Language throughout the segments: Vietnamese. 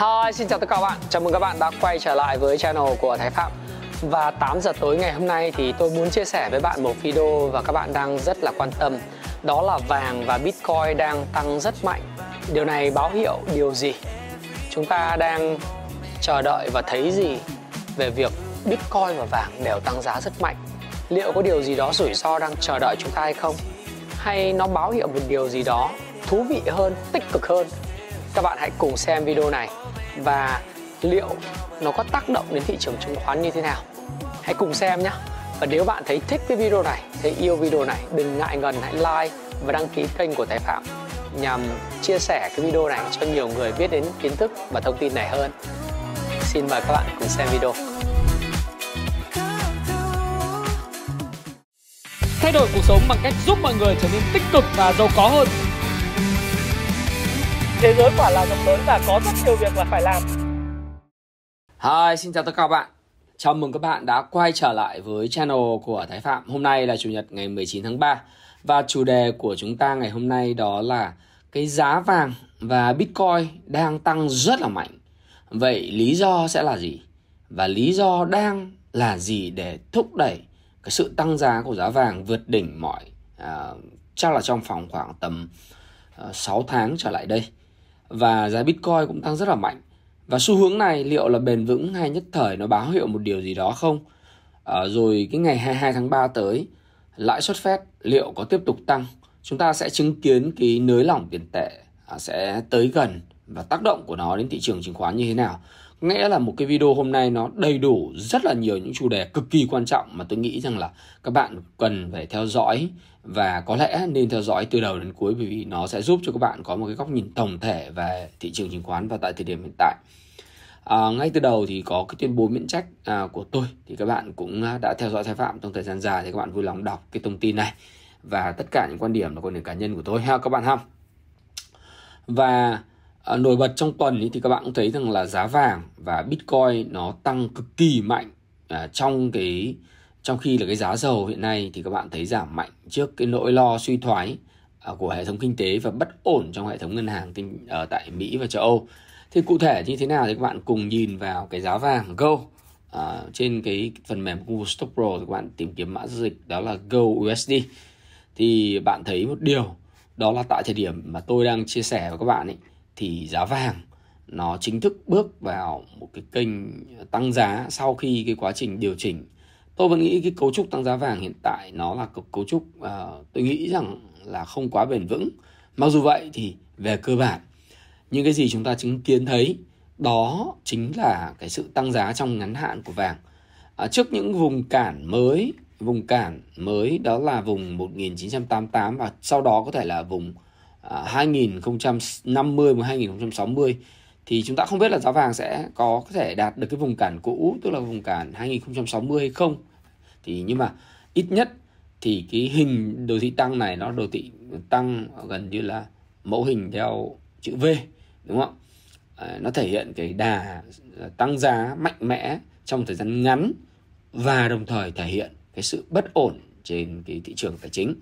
Hi, xin chào tất cả các bạn. Chào mừng các bạn đã quay trở lại với channel của Thái Phạm. Và 8 giờ tối ngày hôm nay thì tôi muốn chia sẻ với bạn một video và các bạn đang rất là quan tâm. Đó là vàng và Bitcoin đang tăng rất mạnh. Điều này báo hiệu điều gì? Chúng ta đang chờ đợi và thấy gì về việc Bitcoin và vàng đều tăng giá rất mạnh? Liệu có điều gì đó rủi ro đang chờ đợi chúng ta hay không? Hay nó báo hiệu một điều gì đó thú vị hơn, tích cực hơn các bạn hãy cùng xem video này và liệu nó có tác động đến thị trường chứng khoán như thế nào? Hãy cùng xem nhé. Và nếu bạn thấy thích cái video này, thấy yêu video này, đừng ngại ngần, hãy like và đăng ký kênh của tài Phạm nhằm chia sẻ cái video này cho nhiều người biết đến kiến thức và thông tin này hơn. Xin mời các bạn cùng xem video. Thay đổi cuộc sống bằng cách giúp mọi người trở nên tích cực và giàu có hơn thế giới quả là rộng lớn và có rất nhiều việc là phải làm. Hi, xin chào tất cả các bạn. Chào mừng các bạn đã quay trở lại với channel của Thái Phạm. Hôm nay là Chủ nhật ngày 19 tháng 3 Và chủ đề của chúng ta ngày hôm nay đó là Cái giá vàng và Bitcoin đang tăng rất là mạnh. Vậy lý do sẽ là gì? Và lý do đang là gì để thúc đẩy cái sự tăng giá của giá vàng vượt đỉnh mọi à, chắc là trong vòng khoảng tầm à, 6 tháng trở lại đây? Và giá Bitcoin cũng tăng rất là mạnh. Và xu hướng này liệu là bền vững hay nhất thời nó báo hiệu một điều gì đó không? À, rồi cái ngày 22 tháng 3 tới, lãi suất Fed liệu có tiếp tục tăng? Chúng ta sẽ chứng kiến cái nới lỏng tiền tệ à, sẽ tới gần và tác động của nó đến thị trường chứng khoán như thế nào. Nghĩa là một cái video hôm nay nó đầy đủ rất là nhiều những chủ đề cực kỳ quan trọng mà tôi nghĩ rằng là các bạn cần phải theo dõi và có lẽ nên theo dõi từ đầu đến cuối bởi vì nó sẽ giúp cho các bạn có một cái góc nhìn tổng thể về thị trường chứng khoán vào tại thời điểm hiện tại. À, ngay từ đầu thì có cái tuyên bố miễn trách à, của tôi thì các bạn cũng đã theo dõi sai phạm trong thời gian dài thì các bạn vui lòng đọc cái thông tin này và tất cả những quan điểm là quan điểm cá nhân của tôi ha các bạn ha. Và à, nổi bật trong tuần ý, thì các bạn cũng thấy rằng là giá vàng và Bitcoin nó tăng cực kỳ mạnh à, trong cái trong khi là cái giá dầu hiện nay thì các bạn thấy giảm mạnh trước cái nỗi lo suy thoái à, của hệ thống kinh tế và bất ổn trong hệ thống ngân hàng ở tại Mỹ và châu Âu. Thì cụ thể như thế nào thì các bạn cùng nhìn vào cái giá vàng Gold à, trên cái phần mềm Google Stock Pro thì các bạn tìm kiếm mã giao dịch đó là Gold USD. Thì bạn thấy một điều đó là tại thời điểm mà tôi đang chia sẻ với các bạn ấy thì giá vàng nó chính thức bước vào một cái kênh tăng giá sau khi cái quá trình điều chỉnh. Tôi vẫn nghĩ cái cấu trúc tăng giá vàng hiện tại nó là cấu, trúc uh, tôi nghĩ rằng là không quá bền vững. Mặc dù vậy thì về cơ bản những cái gì chúng ta chứng kiến thấy đó chính là cái sự tăng giá trong ngắn hạn của vàng. À, trước những vùng cản mới vùng cản mới đó là vùng 1988 và sau đó có thể là vùng À, 2050 và 2060 thì chúng ta không biết là giá vàng sẽ có có thể đạt được cái vùng cản cũ tức là vùng cản 2060 hay không. Thì nhưng mà ít nhất thì cái hình đồ thị tăng này nó đồ thị tăng gần như là mẫu hình theo chữ V đúng không? À, nó thể hiện cái đà tăng giá mạnh mẽ trong thời gian ngắn và đồng thời thể hiện cái sự bất ổn trên cái thị trường tài chính.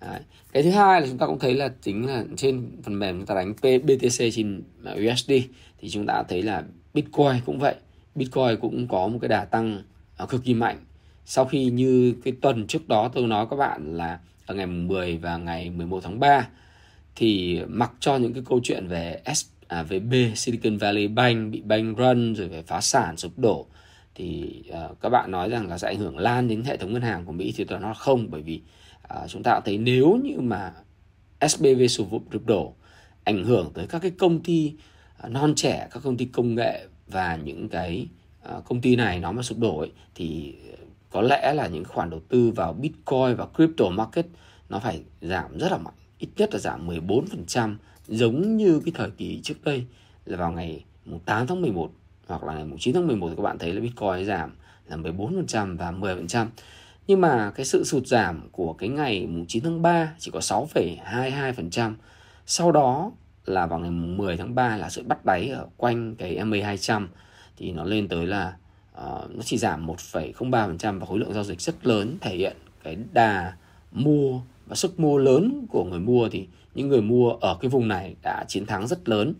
Đấy. cái thứ hai là chúng ta cũng thấy là chính là trên phần mềm chúng ta đánh BTC trên à, USD thì chúng ta thấy là Bitcoin cũng vậy Bitcoin cũng có một cái đà tăng à, cực kỳ mạnh sau khi như cái tuần trước đó tôi nói các bạn là ở ngày 10 và ngày 11 tháng 3 thì mặc cho những cái câu chuyện về SVB à, Silicon Valley Bank bị bank run rồi về phá sản sụp đổ thì uh, các bạn nói rằng là sẽ ảnh hưởng lan đến hệ thống ngân hàng của Mỹ thì tôi nói không bởi vì à, chúng ta thấy nếu như mà SBV sụp đổ ảnh hưởng tới các cái công ty à, non trẻ các công ty công nghệ và những cái à, công ty này nó mà sụp đổ ấy, thì à, có lẽ là những khoản đầu tư vào Bitcoin và crypto market nó phải giảm rất là mạnh ít nhất là giảm 14% giống như cái thời kỳ trước đây là vào ngày 8 tháng 11 hoặc là ngày 9 tháng 11 thì các bạn thấy là Bitcoin giảm là 14% và 10%. Nhưng mà cái sự sụt giảm của cái ngày 9 tháng 3 chỉ có 6,22%. Sau đó là vào ngày 10 tháng 3 là sự bắt đáy ở quanh cái MA200 thì nó lên tới là uh, nó chỉ giảm 1,03% và khối lượng giao dịch rất lớn thể hiện cái đà mua và sức mua lớn của người mua. Thì những người mua ở cái vùng này đã chiến thắng rất lớn.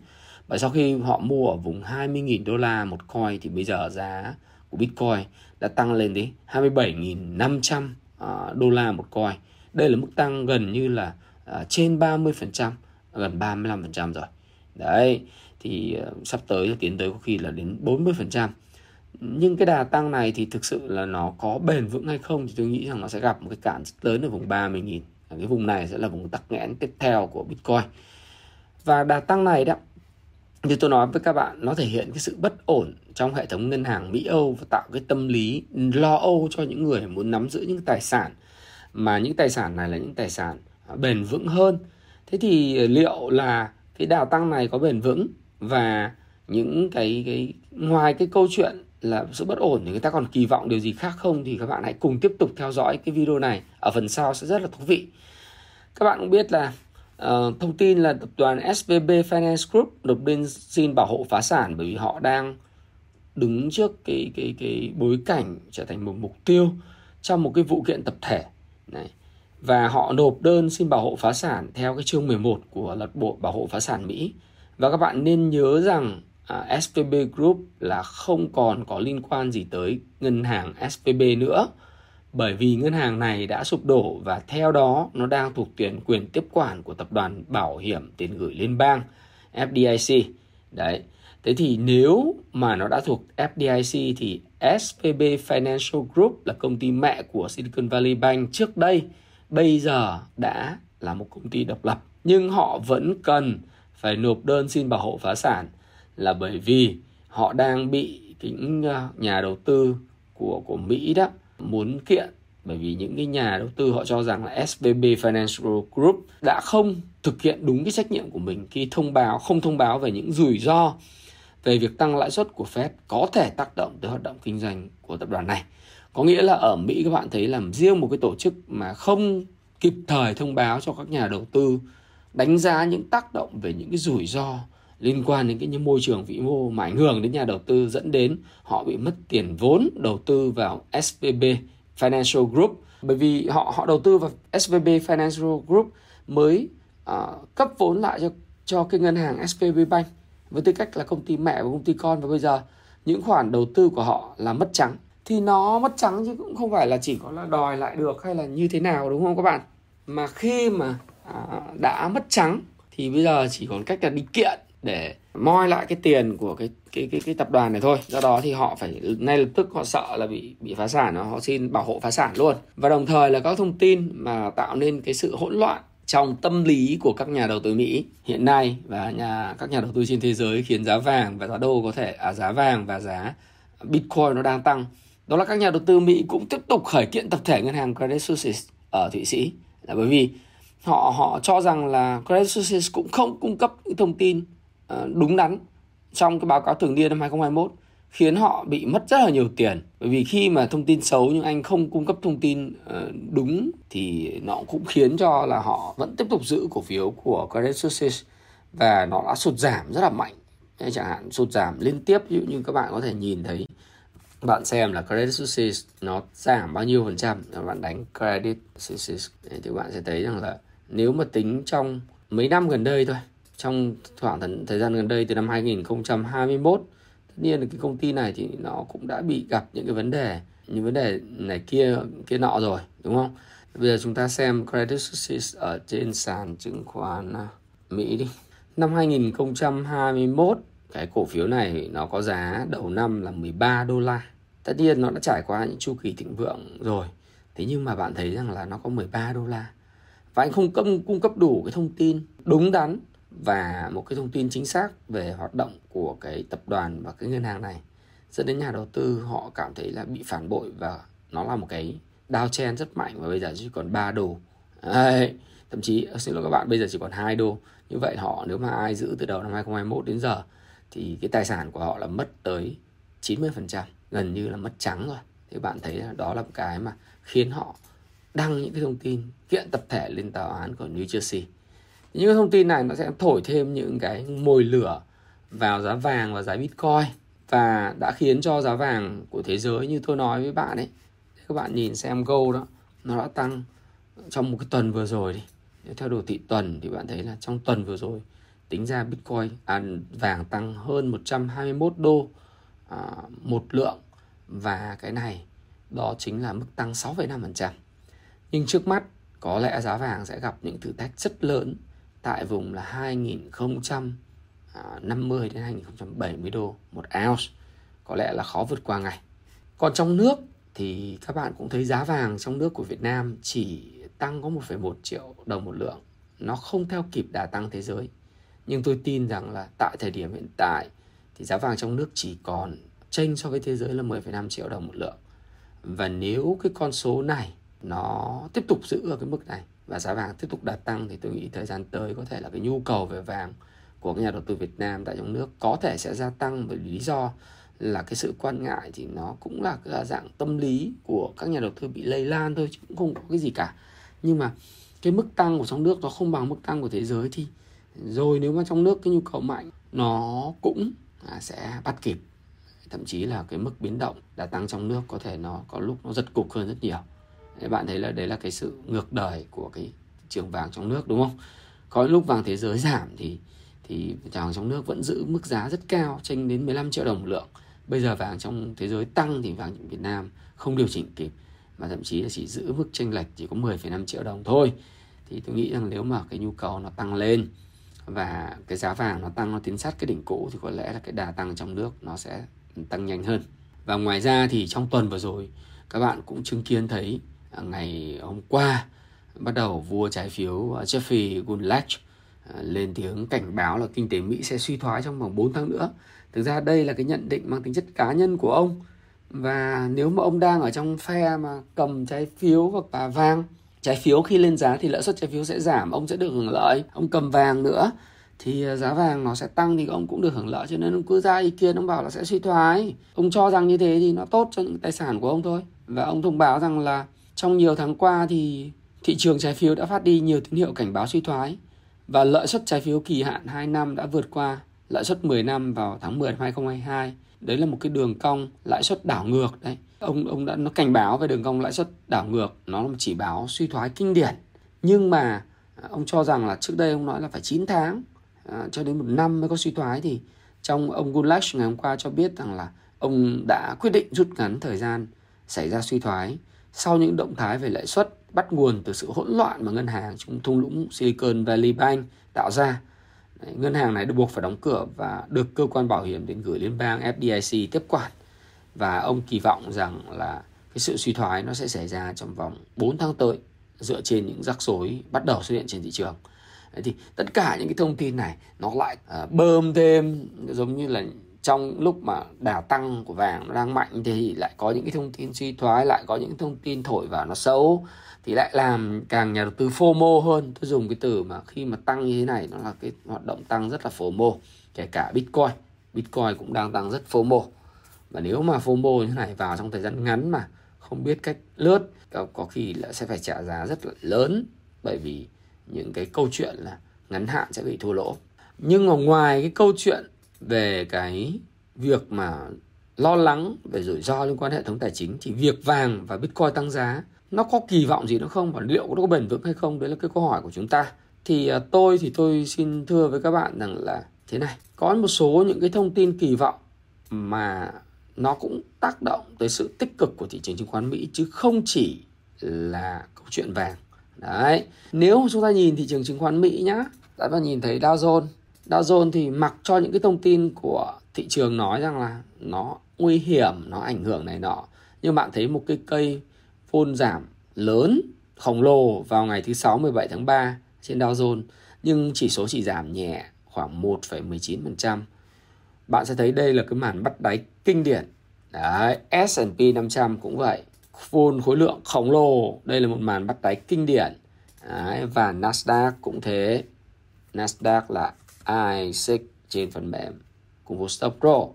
Và sau khi họ mua ở vùng 20.000 đô la một coin thì bây giờ giá của Bitcoin đã tăng lên đến 27.500 à, đô la một coin. Đây là mức tăng gần như là à, trên 30%, gần 35% rồi. Đấy, thì à, sắp tới tiến tới có khi là đến 40%. Nhưng cái đà tăng này thì thực sự là nó có bền vững hay không thì tôi nghĩ rằng nó sẽ gặp một cái cản rất lớn ở vùng 30.000. Cái vùng này sẽ là vùng tắc nghẽn tiếp theo của Bitcoin. Và đà tăng này đó như tôi nói với các bạn, nó thể hiện cái sự bất ổn trong hệ thống ngân hàng Mỹ Âu và tạo cái tâm lý lo âu cho những người muốn nắm giữ những tài sản. Mà những tài sản này là những tài sản à, bền vững hơn. Thế thì liệu là cái đào tăng này có bền vững? Và những cái cái, ngoài cái câu chuyện là sự bất ổn thì người ta còn kỳ vọng điều gì khác không thì các bạn hãy cùng tiếp tục theo dõi cái video này. Ở phần sau sẽ rất là thú vị. Các bạn cũng biết là uh, thông tin là tập đoàn SVB Finance Group nộp đơn xin bảo hộ phá sản bởi vì họ đang đứng trước cái cái cái bối cảnh trở thành một mục tiêu trong một cái vụ kiện tập thể này. Và họ nộp đơn xin bảo hộ phá sản theo cái chương 11 của luật bộ bảo hộ phá sản Mỹ. Và các bạn nên nhớ rằng à, SVB Group là không còn có liên quan gì tới ngân hàng SVB nữa bởi vì ngân hàng này đã sụp đổ và theo đó nó đang thuộc tuyển quyền tiếp quản của tập đoàn bảo hiểm tiền gửi liên bang FDIC. Đấy. Thế thì nếu mà nó đã thuộc FDIC thì SVB Financial Group là công ty mẹ của Silicon Valley Bank trước đây, bây giờ đã là một công ty độc lập nhưng họ vẫn cần phải nộp đơn xin bảo hộ phá sản là bởi vì họ đang bị những ờ, nhà đầu tư của của Mỹ đó muốn kiện, bởi vì những cái nhà đầu tư họ cho rằng là SBB Financial Group đã không thực hiện đúng cái trách nhiệm của mình khi thông báo, không thông báo về những rủi ro về việc tăng lãi suất của Fed có thể tác động tới hoạt động kinh doanh của tập đoàn này. Có nghĩa là ở Mỹ các bạn thấy là riêng một cái tổ chức mà không kịp thời thông báo cho các nhà đầu tư đánh giá những tác động về những cái rủi ro liên quan đến cái những môi trường vĩ mô mà ảnh hưởng đến nhà đầu tư dẫn đến họ bị mất tiền vốn đầu tư vào SVB Financial Group. Bởi vì họ họ đầu tư vào SVB Financial Group mới uh, cấp vốn lại cho cho cái ngân hàng SVB Bank. Với tư cách là công ty mẹ và công ty con và bây giờ những khoản đầu tư của họ là mất trắng. Thì nó mất trắng chứ cũng không phải là chỉ có là đòi lại được hay là như thế nào đúng không các bạn? Mà khi mà à, đã mất trắng thì bây giờ chỉ còn cách là đi kiện để moi lại cái tiền của cái cái cái cái tập đoàn này thôi. Do đó thì họ phải ngay lập tức họ sợ là bị bị phá sản họ xin bảo hộ phá sản luôn. Và đồng thời là các thông tin mà tạo nên cái sự hỗn loạn trong tâm lý của các nhà đầu tư Mỹ hiện nay và nhà các nhà đầu tư trên thế giới khiến giá vàng và giá đô có thể à, giá vàng và giá Bitcoin nó đang tăng. Đó là các nhà đầu tư Mỹ cũng tiếp tục khởi kiện tập thể ngân hàng Credit Suisse ở Thụy Sĩ. Là bởi vì họ họ cho rằng là Credit Suisse cũng không cung cấp những thông tin Ờ, đúng đắn trong cái báo cáo thường niên năm 2021 khiến họ bị mất rất là nhiều tiền. Bởi vì khi mà thông tin xấu nhưng anh không cung cấp thông tin ờ, đúng thì nó cũng khiến cho là họ vẫn tiếp tục giữ cổ phiếu của Credit Suisse và nó đã sụt giảm rất là mạnh. Chẳng hạn, sụt giảm liên tiếp, ví dụ như các bạn có thể nhìn thấy bạn xem là Credit Suisse nó giảm bao nhiêu phần trăm và bạn đánh Credit Suisse. Thì bạn sẽ thấy rằng là nếu mà tính trong mấy năm gần đây thôi trong khoảng thời gian gần đây từ năm 2021 tất nhiên là cái công ty này thì nó cũng đã bị gặp những cái vấn đề những vấn đề này kia kia nọ rồi đúng không? Bây giờ chúng ta xem Credit Suisse ở trên sàn chứng khoán à, Mỹ đi. Năm 2021 cái cổ phiếu này nó có giá đầu năm là 13 đô la. Tất nhiên nó đã trải qua những chu kỳ thịnh vượng rồi. Thế nhưng mà bạn thấy rằng là nó có 13 đô la. Và anh không cung, cung cấp đủ cái thông tin đúng đắn và một cái thông tin chính xác về hoạt động của cái tập đoàn và cái ngân hàng này dẫn đến nhà đầu tư họ cảm thấy là bị phản bội và nó là một cái đao chen rất mạnh và bây giờ chỉ còn 3 đô. Đấy, thậm chí ờ, xin lỗi các bạn bây giờ chỉ còn hai đô. Như vậy họ nếu mà ai giữ từ đầu năm 2021 đến giờ thì cái tài sản của họ là mất tới 90% gần như là mất trắng rồi. Thì bạn thấy là đó là một cái mà khiến họ đăng những cái thông tin kiện tập thể lên tòa án của New Jersey những thông tin này nó sẽ thổi thêm những cái mồi lửa vào giá vàng và giá bitcoin. Và đã khiến cho giá vàng của thế giới như tôi nói với bạn ấy các bạn nhìn xem gold đó nó đã tăng trong một cái tuần vừa rồi đi. Theo đồ thị tuần thì bạn thấy là trong tuần vừa rồi tính ra Bitcoin à, vàng tăng hơn 121 đô à, một lượng. Và cái này đó chính là mức tăng 6,5%. Nhưng trước mắt có lẽ giá vàng sẽ gặp những thử thách rất lớn tại vùng là 2050 đến 2070 đô một ounce. Có lẽ là khó vượt qua ngày. Còn trong nước thì các bạn cũng thấy giá vàng trong nước của Việt Nam chỉ tăng có 1,1 triệu đồng một lượng. Nó không theo kịp đà tăng thế giới. Nhưng tôi tin rằng là tại thời điểm hiện tại thì giá vàng trong nước chỉ còn chênh so với thế giới là 10,5 triệu đồng một lượng. Và nếu cái con số này nó tiếp tục giữ ở cái mức này và giá vàng tiếp tục đạt tăng thì tôi nghĩ thời gian tới có thể là cái nhu cầu về vàng của các nhà đầu tư Việt Nam tại trong nước có thể sẽ gia tăng bởi lý do là cái sự quan ngại thì nó cũng là cái dạng tâm lý của các nhà đầu tư bị lây lan thôi chứ cũng không có cái gì cả. Nhưng mà cái mức tăng của trong nước nó không bằng mức tăng của thế giới thì rồi nếu mà trong nước cái nhu cầu mạnh nó cũng à, sẽ bắt kịp. Thậm chí là cái mức biến động đã tăng trong nước có thể nó, có lúc nó giật cục hơn rất nhiều. Đấy, bạn thấy là đấy là cái sự ngược đời của cái trường vàng trong nước đúng không? Có lúc vàng thế giới giảm thì thì vàng trong nước vẫn giữ mức giá rất cao tranh đến 15 triệu đồng một lượng. Bây giờ vàng trong thế giới tăng thì vàng Việt Nam không điều chỉnh kịp mà thậm chí là chỉ giữ mức tranh lệch chỉ có 10,5 triệu đồng thôi. Thì tôi nghĩ rằng nếu mà cái nhu cầu nó tăng lên và cái giá vàng nó tăng nó tiến sát cái đỉnh cũ thì có lẽ là cái đà tăng trong nước nó sẽ tăng nhanh hơn. Và ngoài ra thì trong tuần vừa rồi các bạn cũng chứng kiến thấy À, ngày hôm qua, bắt đầu vua trái phiếu à, Jeffrey Gundlach à, lên tiếng cảnh báo là kinh tế Mỹ sẽ suy thoái trong vòng 4 tháng nữa. Thực ra đây là cái nhận định mang tính chất cá nhân của ông. Và nếu mà ông đang ở trong phe mà cầm trái phiếu hoặc là vàng, trái phiếu khi lên giá thì lãi suất trái phiếu sẽ giảm, ông sẽ được hưởng lợi. Ông cầm vàng nữa thì giá vàng nó sẽ tăng thì ông cũng được hưởng lợi, cho nên ông cứ ra ý kiến, ông bảo là sẽ suy thoái. Ông cho rằng như thế thì nó tốt cho những tài sản của ông thôi. Và ông thông báo rằng là trong nhiều tháng qua thì thị trường trái phiếu đã phát đi nhiều tín hiệu cảnh báo suy thoái và lợi suất trái phiếu kỳ hạn 2 năm đã vượt qua lợi suất 10 năm vào tháng 10 năm 2022 đấy là một cái đường cong lãi suất đảo ngược đấy. Ông ông đã nó cảnh báo về đường cong lãi suất đảo ngược nó là một chỉ báo suy thoái kinh điển. Nhưng mà à, ông cho rằng là trước đây ông nói là phải 9 tháng à, cho đến một năm mới có suy thoái thì trong ông Gulach ngày hôm qua cho biết rằng là ông đã quyết định rút ngắn thời gian xảy ra suy thoái sau những động thái về lãi suất bắt nguồn từ sự hỗn loạn mà ngân hàng trong thung lũng Silicon Valley Bank tạo ra. Đấy, ngân hàng này được buộc phải đóng cửa và được cơ quan bảo hiểm đến gửi liên bang FDIC tiếp quản. Và ông kỳ vọng rằng là cái sự suy thoái nó sẽ xảy ra trong vòng 4 tháng tới dựa trên những rắc rối bắt đầu xuất hiện trên thị trường. Đấy thì tất cả những cái thông tin này nó lại à, bơm thêm giống như là trong lúc mà đà tăng của vàng nó đang mạnh thì lại có những cái thông tin suy thoái, lại có những thông tin thổi vào nó xấu, thì lại làm càng nhà đầu tư FOMO hơn. Tôi dùng cái từ mà khi mà tăng như thế này, nó là cái hoạt động tăng rất là FOMO kể cả Bitcoin. Bitcoin cũng đang tăng rất FOMO và nếu mà FOMO như thế này vào trong thời gian ngắn mà không biết cách lướt có khi là sẽ phải trả giá rất là lớn, bởi vì những cái câu chuyện là ngắn hạn sẽ bị thua lỗ. Nhưng mà ngoài cái câu chuyện về cái việc mà lo lắng về rủi ro liên quan hệ thống tài chính, thì việc vàng và bitcoin tăng giá, nó có kỳ vọng gì nữa không? Và liệu nó có bền vững hay không? Đấy là cái câu hỏi của chúng ta. Thì à, tôi thì tôi xin thưa với các bạn rằng là thế này. Có một số những cái thông tin kỳ vọng mà nó cũng tác động tới sự tích cực của thị trường chứng khoán Mỹ, chứ không chỉ là câu chuyện vàng. Đấy. Nếu chúng ta nhìn thị trường chứng khoán Mỹ nhá ta ta nhìn thấy Dow Jones Dow Jones thì mặc cho những cái thông tin của thị trường nói rằng là nó nguy hiểm, nó ảnh hưởng này nọ. Nhưng bạn thấy một cái cây phôn giảm lớn, khổng lồ vào ngày thứ 6 17 tháng 3 trên Dow Jones nhưng chỉ số chỉ giảm nhẹ khoảng 1,19%. Bạn sẽ thấy đây là cái màn bắt đáy kinh điển. Đấy, S&P 500 cũng vậy. phun khối lượng khổng lồ, đây là một màn bắt đáy kinh điển. Đấy, và Nasdaq cũng thế. Nasdaq là i6 trên phần mềm cùng với Stop Pro.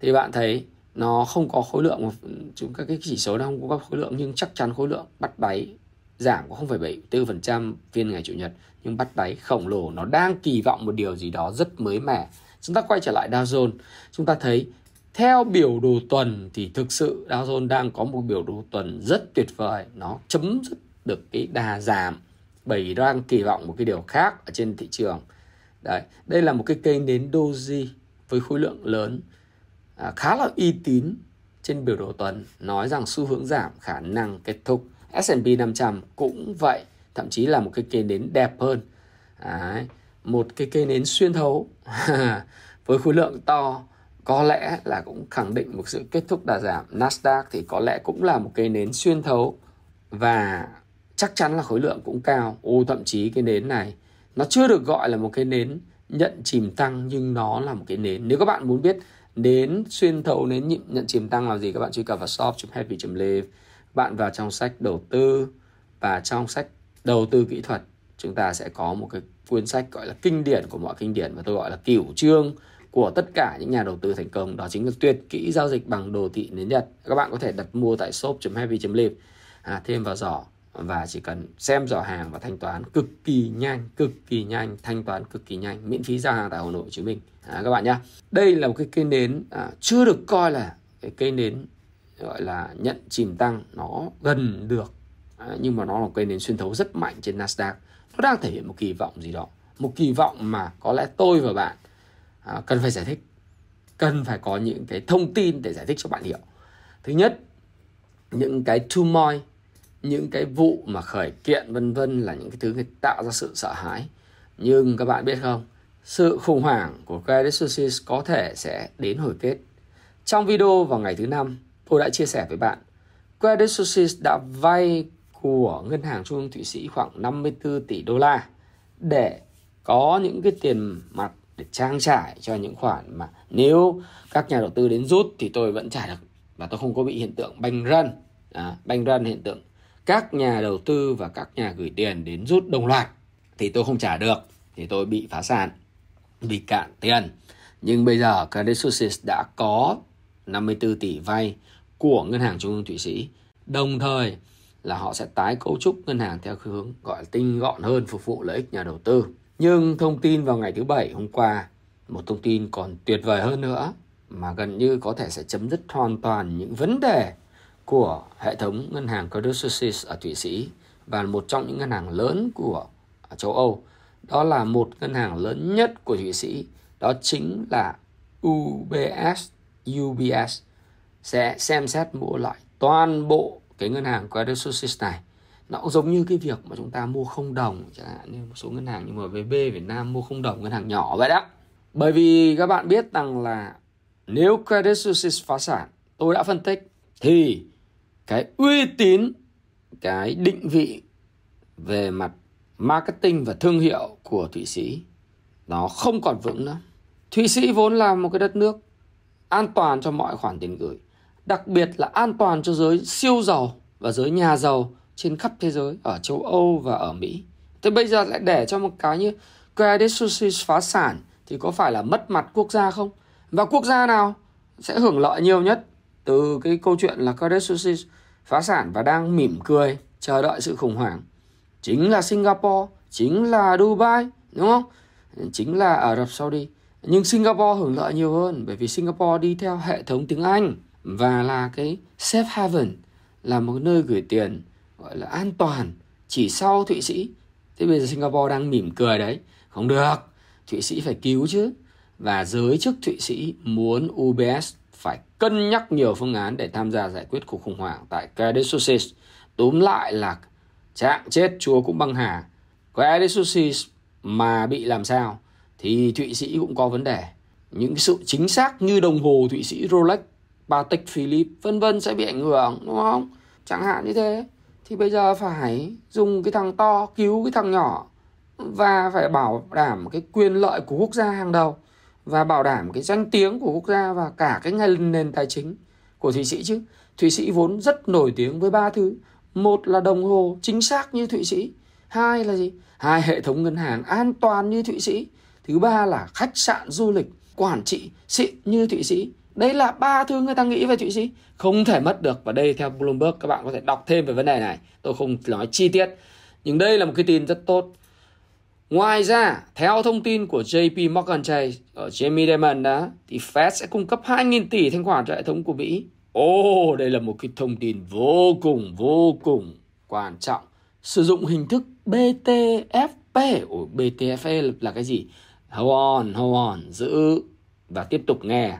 Thì bạn thấy nó không có khối lượng chúng các cái chỉ số nó không có khối lượng nhưng chắc chắn khối lượng bắt đáy giảm có 0,74% phiên ngày chủ nhật. Nhưng bắt đáy khổng lồ nó đang kỳ vọng một điều gì đó rất mới mẻ. Chúng ta quay trở lại Dow Jones. Chúng ta thấy theo biểu đồ tuần thì thực sự Dow Jones đang có một biểu đồ tuần rất tuyệt vời. Nó chấm dứt được cái đà giảm bởi đang kỳ vọng một cái điều khác ở trên thị trường đấy đây là một cái cây nến doji với khối lượng lớn à, khá là uy tín trên biểu đồ tuần nói rằng xu hướng giảm khả năng kết thúc. S&P 500 cũng vậy thậm chí là một cái cây nến đẹp hơn. Đấy. một cái cây nến xuyên thấu với khối lượng to có lẽ là cũng khẳng định một sự kết thúc đà giảm. Nasdaq thì có lẽ cũng là một cây nến xuyên thấu và chắc chắn là khối lượng cũng cao. Ô thậm chí cái nến này nó chưa được gọi là một cái nến nhận chìm tăng nhưng nó là một cái nến. Nếu các bạn muốn biết nến xuyên thấu nến nhận chìm tăng là gì các bạn truy cập vào shop.happy.live bạn vào trong sách đầu tư và trong sách đầu tư kỹ thuật chúng ta sẽ có một cái cuốn sách gọi là kinh điển của mọi kinh điển và tôi gọi là cửu chương của tất cả những nhà đầu tư thành công. Đó chính là tuyệt kỹ giao dịch bằng đồ thị nến nhật. Các bạn có thể đặt mua tại shop.happy.live à, thêm vào giỏ và chỉ cần xem giỏ hàng và thanh toán cực kỳ nhanh cực kỳ nhanh thanh toán cực kỳ nhanh miễn phí giao hàng tại Hà Nội Hồ chí Minh. À, các bạn nhé đây là một cái cây nến à, chưa được coi là cái cây nến gọi là nhận chìm tăng nó gần được à, nhưng mà nó là cây nến xuyên thấu rất mạnh trên Nasdaq. Nó đang thể hiện một kỳ vọng gì đó một kỳ vọng mà có lẽ tôi và bạn à, cần phải giải thích cần phải có những cái thông tin để giải thích cho bạn hiểu. Thứ nhất những cái turmoil những cái vụ mà khởi kiện vân vân là những cái thứ tạo ra sự sợ hãi. Nhưng các bạn biết không sự khủng hoảng của Credit Suisse có thể sẽ đến hồi kết. Trong video vào ngày thứ năm tôi đã chia sẻ với bạn Credit Suisse đã vay của ngân hàng trung ương Thụy Sĩ khoảng 54 tỷ đô la để có những cái tiền mặt để trang trải cho những khoản mà nếu các nhà đầu tư đến rút thì tôi vẫn trả được. Và tôi không có bị hiện tượng banh run à, banh run hiện tượng các nhà đầu tư và các nhà gửi tiền đến rút đồng loạt thì tôi không trả được, thì tôi bị phá sản, bị cạn tiền. Nhưng bây giờ Credit Suisse đã có 54 tỷ vay của ngân hàng trung ương Thụy Sĩ. Đồng thời là họ sẽ tái cấu trúc ngân hàng theo hướng gọi là tinh gọn hơn, phục vụ lợi ích nhà đầu tư. Nhưng thông tin vào ngày thứ bảy hôm qua, một thông tin còn tuyệt vời hơn nữa mà gần như có thể sẽ chấm dứt hoàn toàn những vấn đề của hệ thống ngân hàng Credit Suisse ở Thụy Sĩ và một trong những ngân hàng lớn của châu Âu. Đó là một ngân hàng lớn nhất của Thụy Sĩ, đó chính là UBS, UBS sẽ xem xét mua lại toàn bộ cái ngân hàng Credit Suisse này. Nó cũng giống như cái việc mà chúng ta mua không đồng chẳng hạn như một số ngân hàng như MVB Việt Nam mua không đồng ngân hàng nhỏ vậy đó. Bởi vì các bạn biết rằng là nếu Credit Suisse phá sản, tôi đã phân tích thì cái uy tín cái định vị về mặt marketing và thương hiệu của Thụy Sĩ nó không còn vững nữa. Thụy Sĩ vốn là một cái đất nước an toàn cho mọi khoản tiền gửi, đặc biệt là an toàn cho giới siêu giàu và giới nhà giàu trên khắp thế giới ở châu Âu và ở Mỹ. Thế bây giờ lại để cho một cái như Credit Suisse phá sản thì có phải là mất mặt quốc gia không? Và quốc gia nào sẽ hưởng lợi nhiều nhất từ cái câu chuyện là Credit Suisse phá sản và đang mỉm cười chờ đợi sự khủng hoảng chính là Singapore, chính là Dubai, đúng không? Chính là Ả Rập Saudi. Nhưng Singapore hưởng lợi nhiều hơn bởi vì Singapore đi theo hệ thống tiếng Anh và là cái safe haven, là một nơi gửi tiền gọi là an toàn chỉ sau Thụy Sĩ. Thế bây giờ Singapore đang mỉm cười đấy. Không được, Thụy Sĩ phải cứu chứ. Và giới chức Thụy Sĩ muốn UBS cân nhắc nhiều phương án để tham gia giải quyết cuộc khủng hoảng tại Credit Suisse. Túm lại là trạng chết chúa cũng băng hà. Credit Suisse mà bị làm sao thì Thụy Sĩ cũng có vấn đề. Những sự chính xác như đồng hồ Thụy Sĩ Rolex, Patek Philippe vân vân sẽ bị ảnh hưởng đúng không? Chẳng hạn như thế thì bây giờ phải dùng cái thằng to cứu cái thằng nhỏ và phải bảo đảm cái quyền lợi của quốc gia hàng đầu và bảo đảm cái danh tiếng của quốc gia và cả cái ngành nền tài chính của Thụy Sĩ chứ. Thụy Sĩ vốn rất nổi tiếng với ba thứ. Một là đồng hồ chính xác như Thụy Sĩ. Hai là gì? Hai hệ thống ngân hàng an toàn như Thụy Sĩ. Thứ ba là khách sạn du lịch, quản trị xịn như Thụy Sĩ. Đây là ba thứ người ta nghĩ về Thụy Sĩ. Không thể mất được. Và đây theo Bloomberg, các bạn có thể đọc thêm về vấn đề này. Tôi không nói chi tiết. Nhưng đây là một cái tin rất tốt Ngoài ra, theo thông tin của JP Morgan Chase ở Jamie Dimon đó, thì Fed sẽ cung cấp 2.000 tỷ thanh khoản cho hệ thống của Mỹ. Ồ, oh, đây là một cái thông tin vô cùng vô cùng quan trọng. Sử dụng hình thức BTFP. Ủa, BTFP là cái gì? hold on, hold on, giữ và tiếp tục nghe.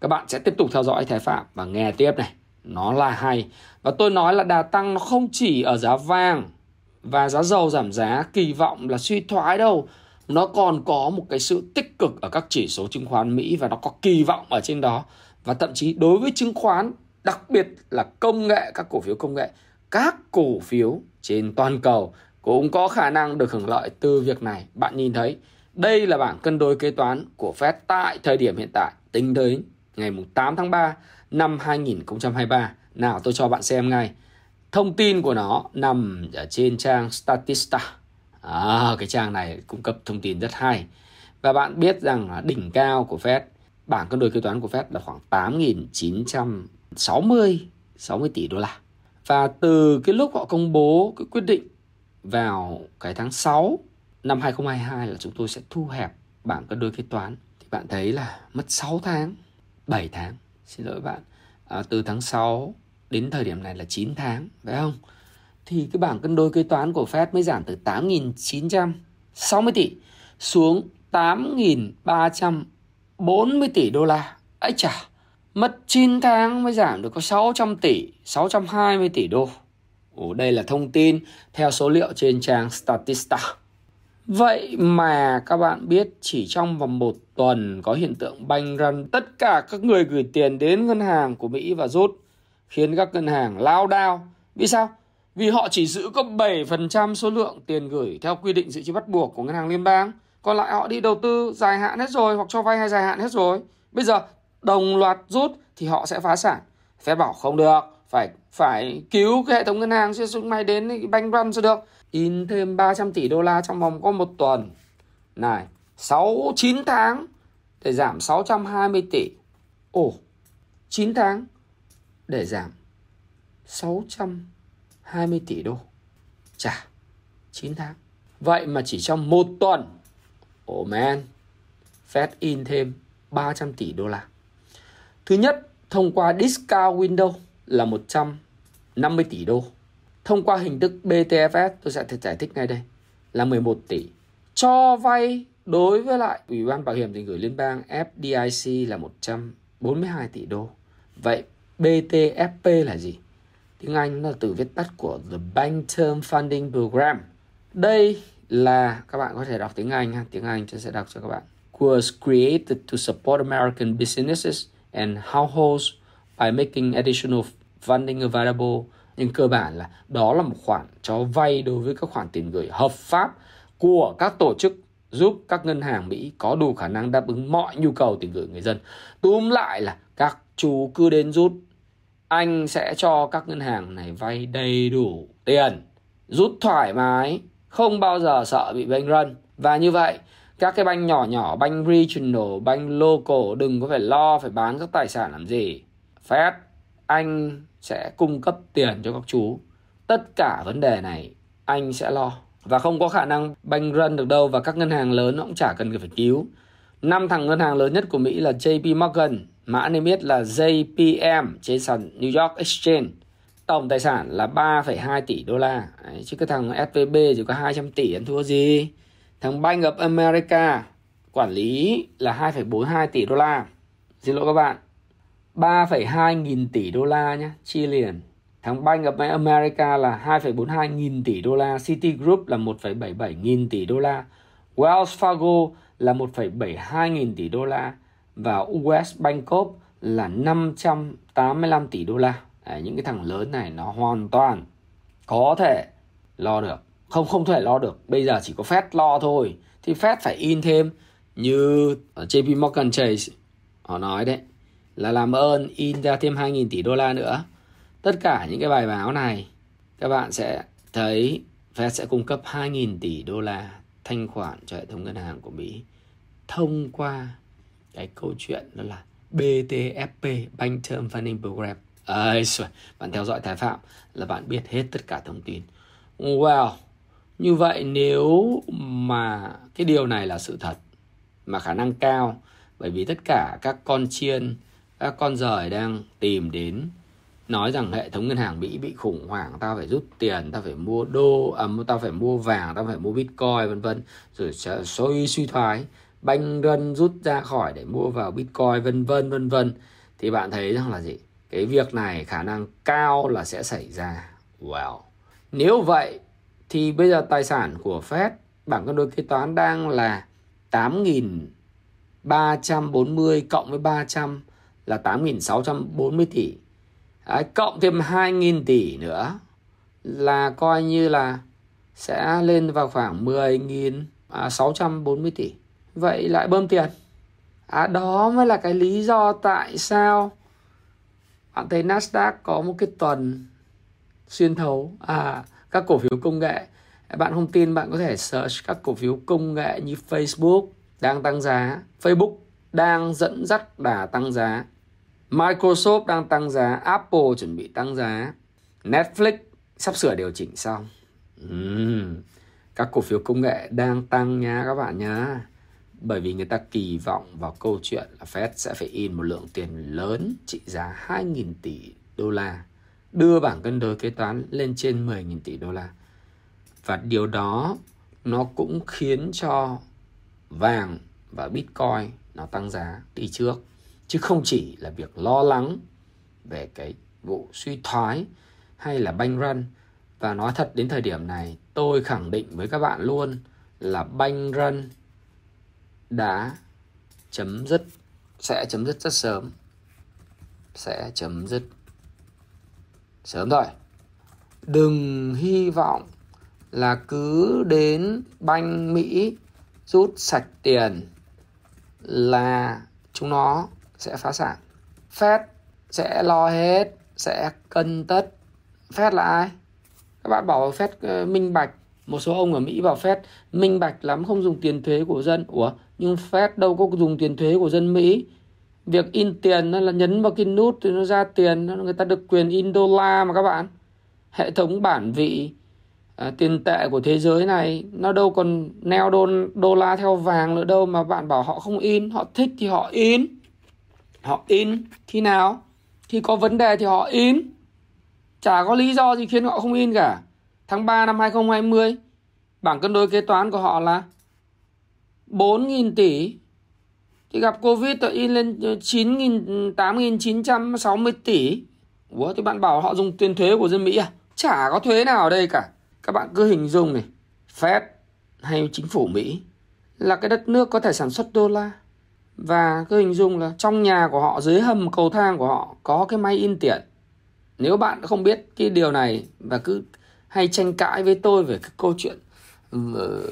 Các bạn sẽ tiếp tục theo dõi Thái Phạm và nghe tiếp này. Nó là hay. Và tôi nói là đà tăng nó không chỉ ở giá vàng và giá dầu giảm giá kỳ vọng là suy thoái đâu. Nó còn có một cái sự tích cực ở các chỉ số chứng khoán Mỹ và nó có kỳ vọng ở trên đó. Và thậm chí đối với chứng khoán, đặc biệt là công nghệ, các cổ phiếu công nghệ, các cổ phiếu trên toàn cầu cũng có khả năng được hưởng lợi từ việc này. Bạn nhìn thấy, đây là bảng cân đối kế toán của Fed tại thời điểm hiện tại, tính đến ngày 8 tháng 3 năm 2023. Nào tôi cho bạn xem ngay. Thông tin của nó nằm ở trên trang Statista. À, cái trang này cung cấp thông tin rất hay. Và bạn biết rằng đỉnh cao của Fed, bảng cân đối kế toán của Fed là khoảng 8.960 60 tỷ đô la. Và từ cái lúc họ công bố cái quyết định vào cái tháng 6 năm 2022 là chúng tôi sẽ thu hẹp bảng cân đối kế toán thì bạn thấy là mất 6 tháng 7 tháng xin lỗi bạn à, từ tháng 6 đến thời điểm này là 9 tháng phải không? Thì cái bảng cân đối kế toán của Fed mới giảm từ 8.960 tỷ xuống 8.340 tỷ đô la. Ấy chà mất 9 tháng mới giảm được có 600 tỷ 620 tỷ đô. Ồ, đây là thông tin theo số liệu trên trang Statista. Vậy mà các bạn biết chỉ trong vòng một tuần có hiện tượng banh răn tất cả các người gửi tiền đến ngân hàng của Mỹ và rút khiến các ngân hàng lao đao. Vì sao? Vì họ chỉ giữ có 7% số lượng tiền gửi theo quy định dự trữ bắt buộc của ngân hàng liên bang. Còn lại họ đi đầu tư dài hạn hết rồi hoặc cho vay hay dài hạn hết rồi. Bây giờ đồng loạt rút thì họ sẽ phá sản. Fed bảo không được, phải phải cứu cái hệ thống ngân hàng chứ chúng mày đến banh run sẽ được in thêm 300 tỷ đô la trong vòng có một tuần này 6 9 tháng để giảm 620 tỷ ồ 9 tháng để giảm 620 tỷ đô Chà, 9 tháng vậy mà chỉ trong một tuần oh man Fed in thêm 300 tỷ đô la thứ nhất thông qua discount window là 150 tỷ đô. Thông qua hình thức BTFS, tôi sẽ giải thích ngay đây, là 11 tỷ. Cho vay đối với lại Ủy ban Bảo hiểm tiền gửi liên bang FDIC là 142 tỷ đô. Vậy BTFP là gì? Tiếng Anh là từ viết tắt của The Bank Term Funding Program. Đây là các bạn có thể đọc tiếng Anh ha, tiếng Anh tôi sẽ đọc cho các bạn. Was created to support American businesses and households by making additional funding available nhưng cơ bản là đó là một khoản cho vay đối với các khoản tiền gửi hợp pháp của các tổ chức giúp các ngân hàng Mỹ có đủ khả năng đáp ứng mọi nhu cầu tiền gửi người dân. Túm lại là chú cứ đến rút, anh sẽ cho các ngân hàng này vay đầy đủ tiền, rút thoải mái, không bao giờ sợ bị banh run. Và như vậy, các cái banh nhỏ nhỏ, banh regional, banh local đừng có phải lo phải bán các tài sản làm gì. Fed, anh sẽ cung cấp tiền cho các chú. Tất cả vấn đề này anh sẽ lo. Và không có khả năng banh run được đâu và các ngân hàng lớn cũng chả cần phải cứu. Năm thằng ngân hàng lớn nhất của Mỹ là JP Morgan, mã niêm yết là JPM trên sàn New York Exchange. Tổng tài sản là 3,2 tỷ đô la. Đấy, chứ cái thằng SVB chỉ có 200 tỷ ăn thua gì. Thằng Bank of America quản lý là 2,42 tỷ đô la. Xin lỗi các bạn, 3,2 nghìn tỷ đô la nhé, chia liền Thằng Bank of America là 2,42 nghìn tỷ đô la, Citigroup là 1,77 nghìn tỷ đô la, Wells Fargo là 1,72 nghìn tỷ đô la và US Bancorp là 585 tỷ đô la. Đấy, những cái thằng lớn này nó hoàn toàn có thể lo được. Không không thể lo được. Bây giờ chỉ có Fed lo thôi. Thì Fed phải in thêm như JP Morgan Chase họ nói đấy là làm ơn in ra thêm 2.000 tỷ đô la nữa. Tất cả những cái bài báo này các bạn sẽ thấy Fed sẽ cung cấp 2.000 tỷ đô la thanh khoản cho hệ thống ngân hàng của Mỹ thông qua cái câu chuyện đó là BTFP Bank Term Funding Program. À, bạn theo dõi Thái Phạm là bạn biết hết tất cả thông tin. Wow, như vậy nếu mà cái điều này là sự thật mà khả năng cao bởi vì tất cả các con chiên các con rời đang tìm đến nói rằng hệ thống ngân hàng Mỹ bị khủng hoảng tao phải rút tiền tao phải mua đô à, tao phải mua vàng tao phải mua bitcoin vân vân rồi sẽ suy suy thoái banh rân rút ra khỏi để mua vào bitcoin vân vân vân vân thì bạn thấy rằng là gì cái việc này khả năng cao là sẽ xảy ra wow nếu vậy thì bây giờ tài sản của Fed bảng cân đối kế toán đang là 8.340 cộng với 300 là 8.640 tỷ. Đấy, cộng thêm 2.000 tỷ nữa là coi như là sẽ lên vào khoảng 10.640 à, tỷ. Vậy lại bơm tiền. À, đó mới là cái lý do tại sao bạn thấy Nasdaq có một cái tuần xuyên thấu. À các cổ phiếu công nghệ. Bạn không tin bạn có thể search các cổ phiếu công nghệ như Facebook đang tăng giá. Facebook đang dẫn dắt đà tăng giá. Microsoft đang tăng giá. Apple chuẩn bị tăng giá. Netflix sắp sửa điều chỉnh xong. Uhm, các cổ phiếu công nghệ đang tăng nha các bạn nhá bởi vì người ta kỳ vọng vào câu chuyện là Fed sẽ phải in một lượng tiền lớn trị giá 2.000 tỷ đô la, đưa bảng cân đối kế toán lên trên 10.000 tỷ đô la. Và điều đó nó cũng khiến cho vàng và Bitcoin nó tăng giá đi trước. Chứ không chỉ là việc lo lắng về cái vụ suy thoái hay là banh run. Và nói thật đến thời điểm này, tôi khẳng định với các bạn luôn là banh run đã chấm dứt sẽ chấm dứt rất sớm sẽ chấm dứt sớm thôi đừng hy vọng là cứ đến banh Mỹ rút sạch tiền là chúng nó sẽ phá sản. Fed sẽ lo hết, sẽ cân tất. Fed là ai? Các bạn bảo Fed ờ, minh bạch. Một số ông ở Mỹ bảo Fed minh bạch lắm không dùng tiền thuế của dân. Ủa, nhưng Fed đâu có dùng tiền thuế của dân Mỹ. Việc in tiền nó là nhấn vào cái nút thì nó ra tiền người ta được quyền in đô la mà các bạn. Hệ thống bản vị à, tiền tệ của thế giới này nó đâu còn neo đô, đô la theo vàng nữa đâu mà bạn bảo họ không in họ thích thì họ in. Họ in khi nào? Khi có vấn đề thì họ in. Chả có lý do gì khiến họ không in cả. Tháng 3 năm 2020 bảng cân đối kế toán của họ là 4.000 tỷ thì gặp Covid tôi in lên ờ, 9.000, 8.960 tỷ. Ủa thì bạn bảo họ dùng tiền thuế của dân Mỹ à? Chả có thuế nào ở đây cả. Các bạn cứ hình dung này, Fed hay chính phủ Mỹ là cái đất nước có thể sản xuất đô la. Và cứ hình dung là trong nhà của họ, dưới hầm cầu thang của họ có cái máy in tiền. Nếu bạn không biết cái điều này và cứ hay tranh cãi với tôi về cái câu chuyện Ờ,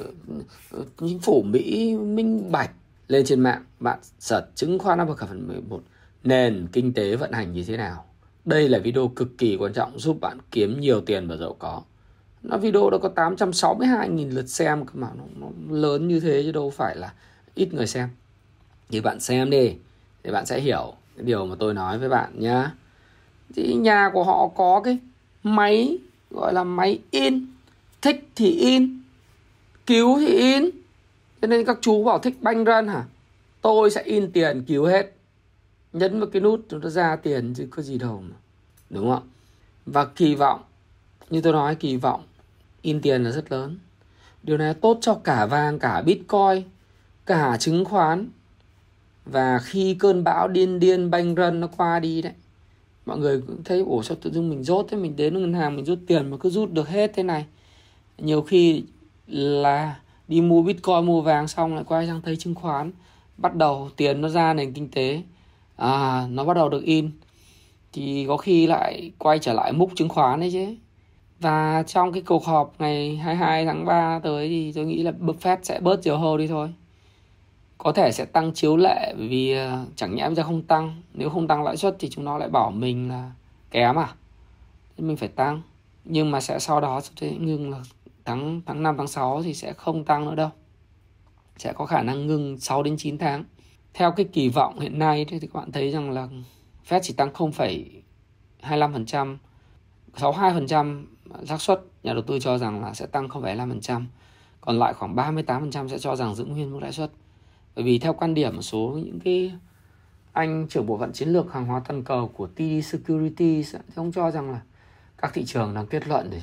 chính phủ Mỹ minh bạch lên trên mạng bạn search chứng khoán Upper phần 11 nền kinh tế vận hành như thế nào. Đây là video cực kỳ quan trọng giúp bạn kiếm nhiều tiền và giàu có. Nó video đó có 862.000 lượt xem cơ mà nó, nó lớn như thế chứ đâu phải là ít người xem. Thì bạn xem đi thì bạn sẽ hiểu cái điều mà tôi nói với bạn nhá. Thì nhà của họ có cái máy gọi là máy in, thích thì in, cứu thì in. Cho nên các chú bảo thích banh run hả? Tôi sẽ in tiền cứu hết. Nhấn vào cái nút chúng ta ra tiền chứ có gì đâu mà. Đúng không và kỳ vọng, như tôi nói, kỳ vọng in tiền là rất lớn. Điều này tốt cho cả vàng, cả bitcoin, cả chứng khoán. Và khi cơn bão điên điên banh run nó qua đi đấy, mọi người cũng thấy, ủa, sao tự dưng mình rốt thế? Mình đến ngân hàng mình rút tiền mà cứ rút được hết thế này. Nhiều khi là đi mua bitcoin mua vàng xong lại quay sang thấy chứng khoán. Bắt đầu tiền nó ra nền kinh tế. À nó bắt đầu được in. Thì có khi lại quay trở lại múc chứng khoán đấy chứ. Và trong cái cuộc họp ngày 22 tháng 3 tới thì tôi nghĩ là Buffett sẽ bớt chiều hô đi thôi. Có thể sẽ tăng chiếu lệ vì à, chẳng nhẽ bây giờ không tăng. Nếu không tăng lãi suất thì chúng nó lại bảo mình là kém à? Mình phải tăng. Nhưng mà sẽ sau đó sẽ ngưng là tháng tháng 5 tháng 6 thì sẽ không tăng nữa đâu. Sẽ có khả năng ngừng 6 đến 9 tháng. Theo cái kỳ vọng hiện nay thì các bạn thấy rằng là Fed chỉ tăng 0,25%, 62% xác suất nhà đầu tư cho rằng là sẽ tăng 0,5%, còn lại khoảng 38% sẽ cho rằng giữ nguyên mức lãi suất. Bởi vì theo quan điểm một số những cái anh trưởng bộ phận chiến lược hàng hóa toàn cầu của TD Securities thì ông cho rằng là các thị trường đang kết luận thì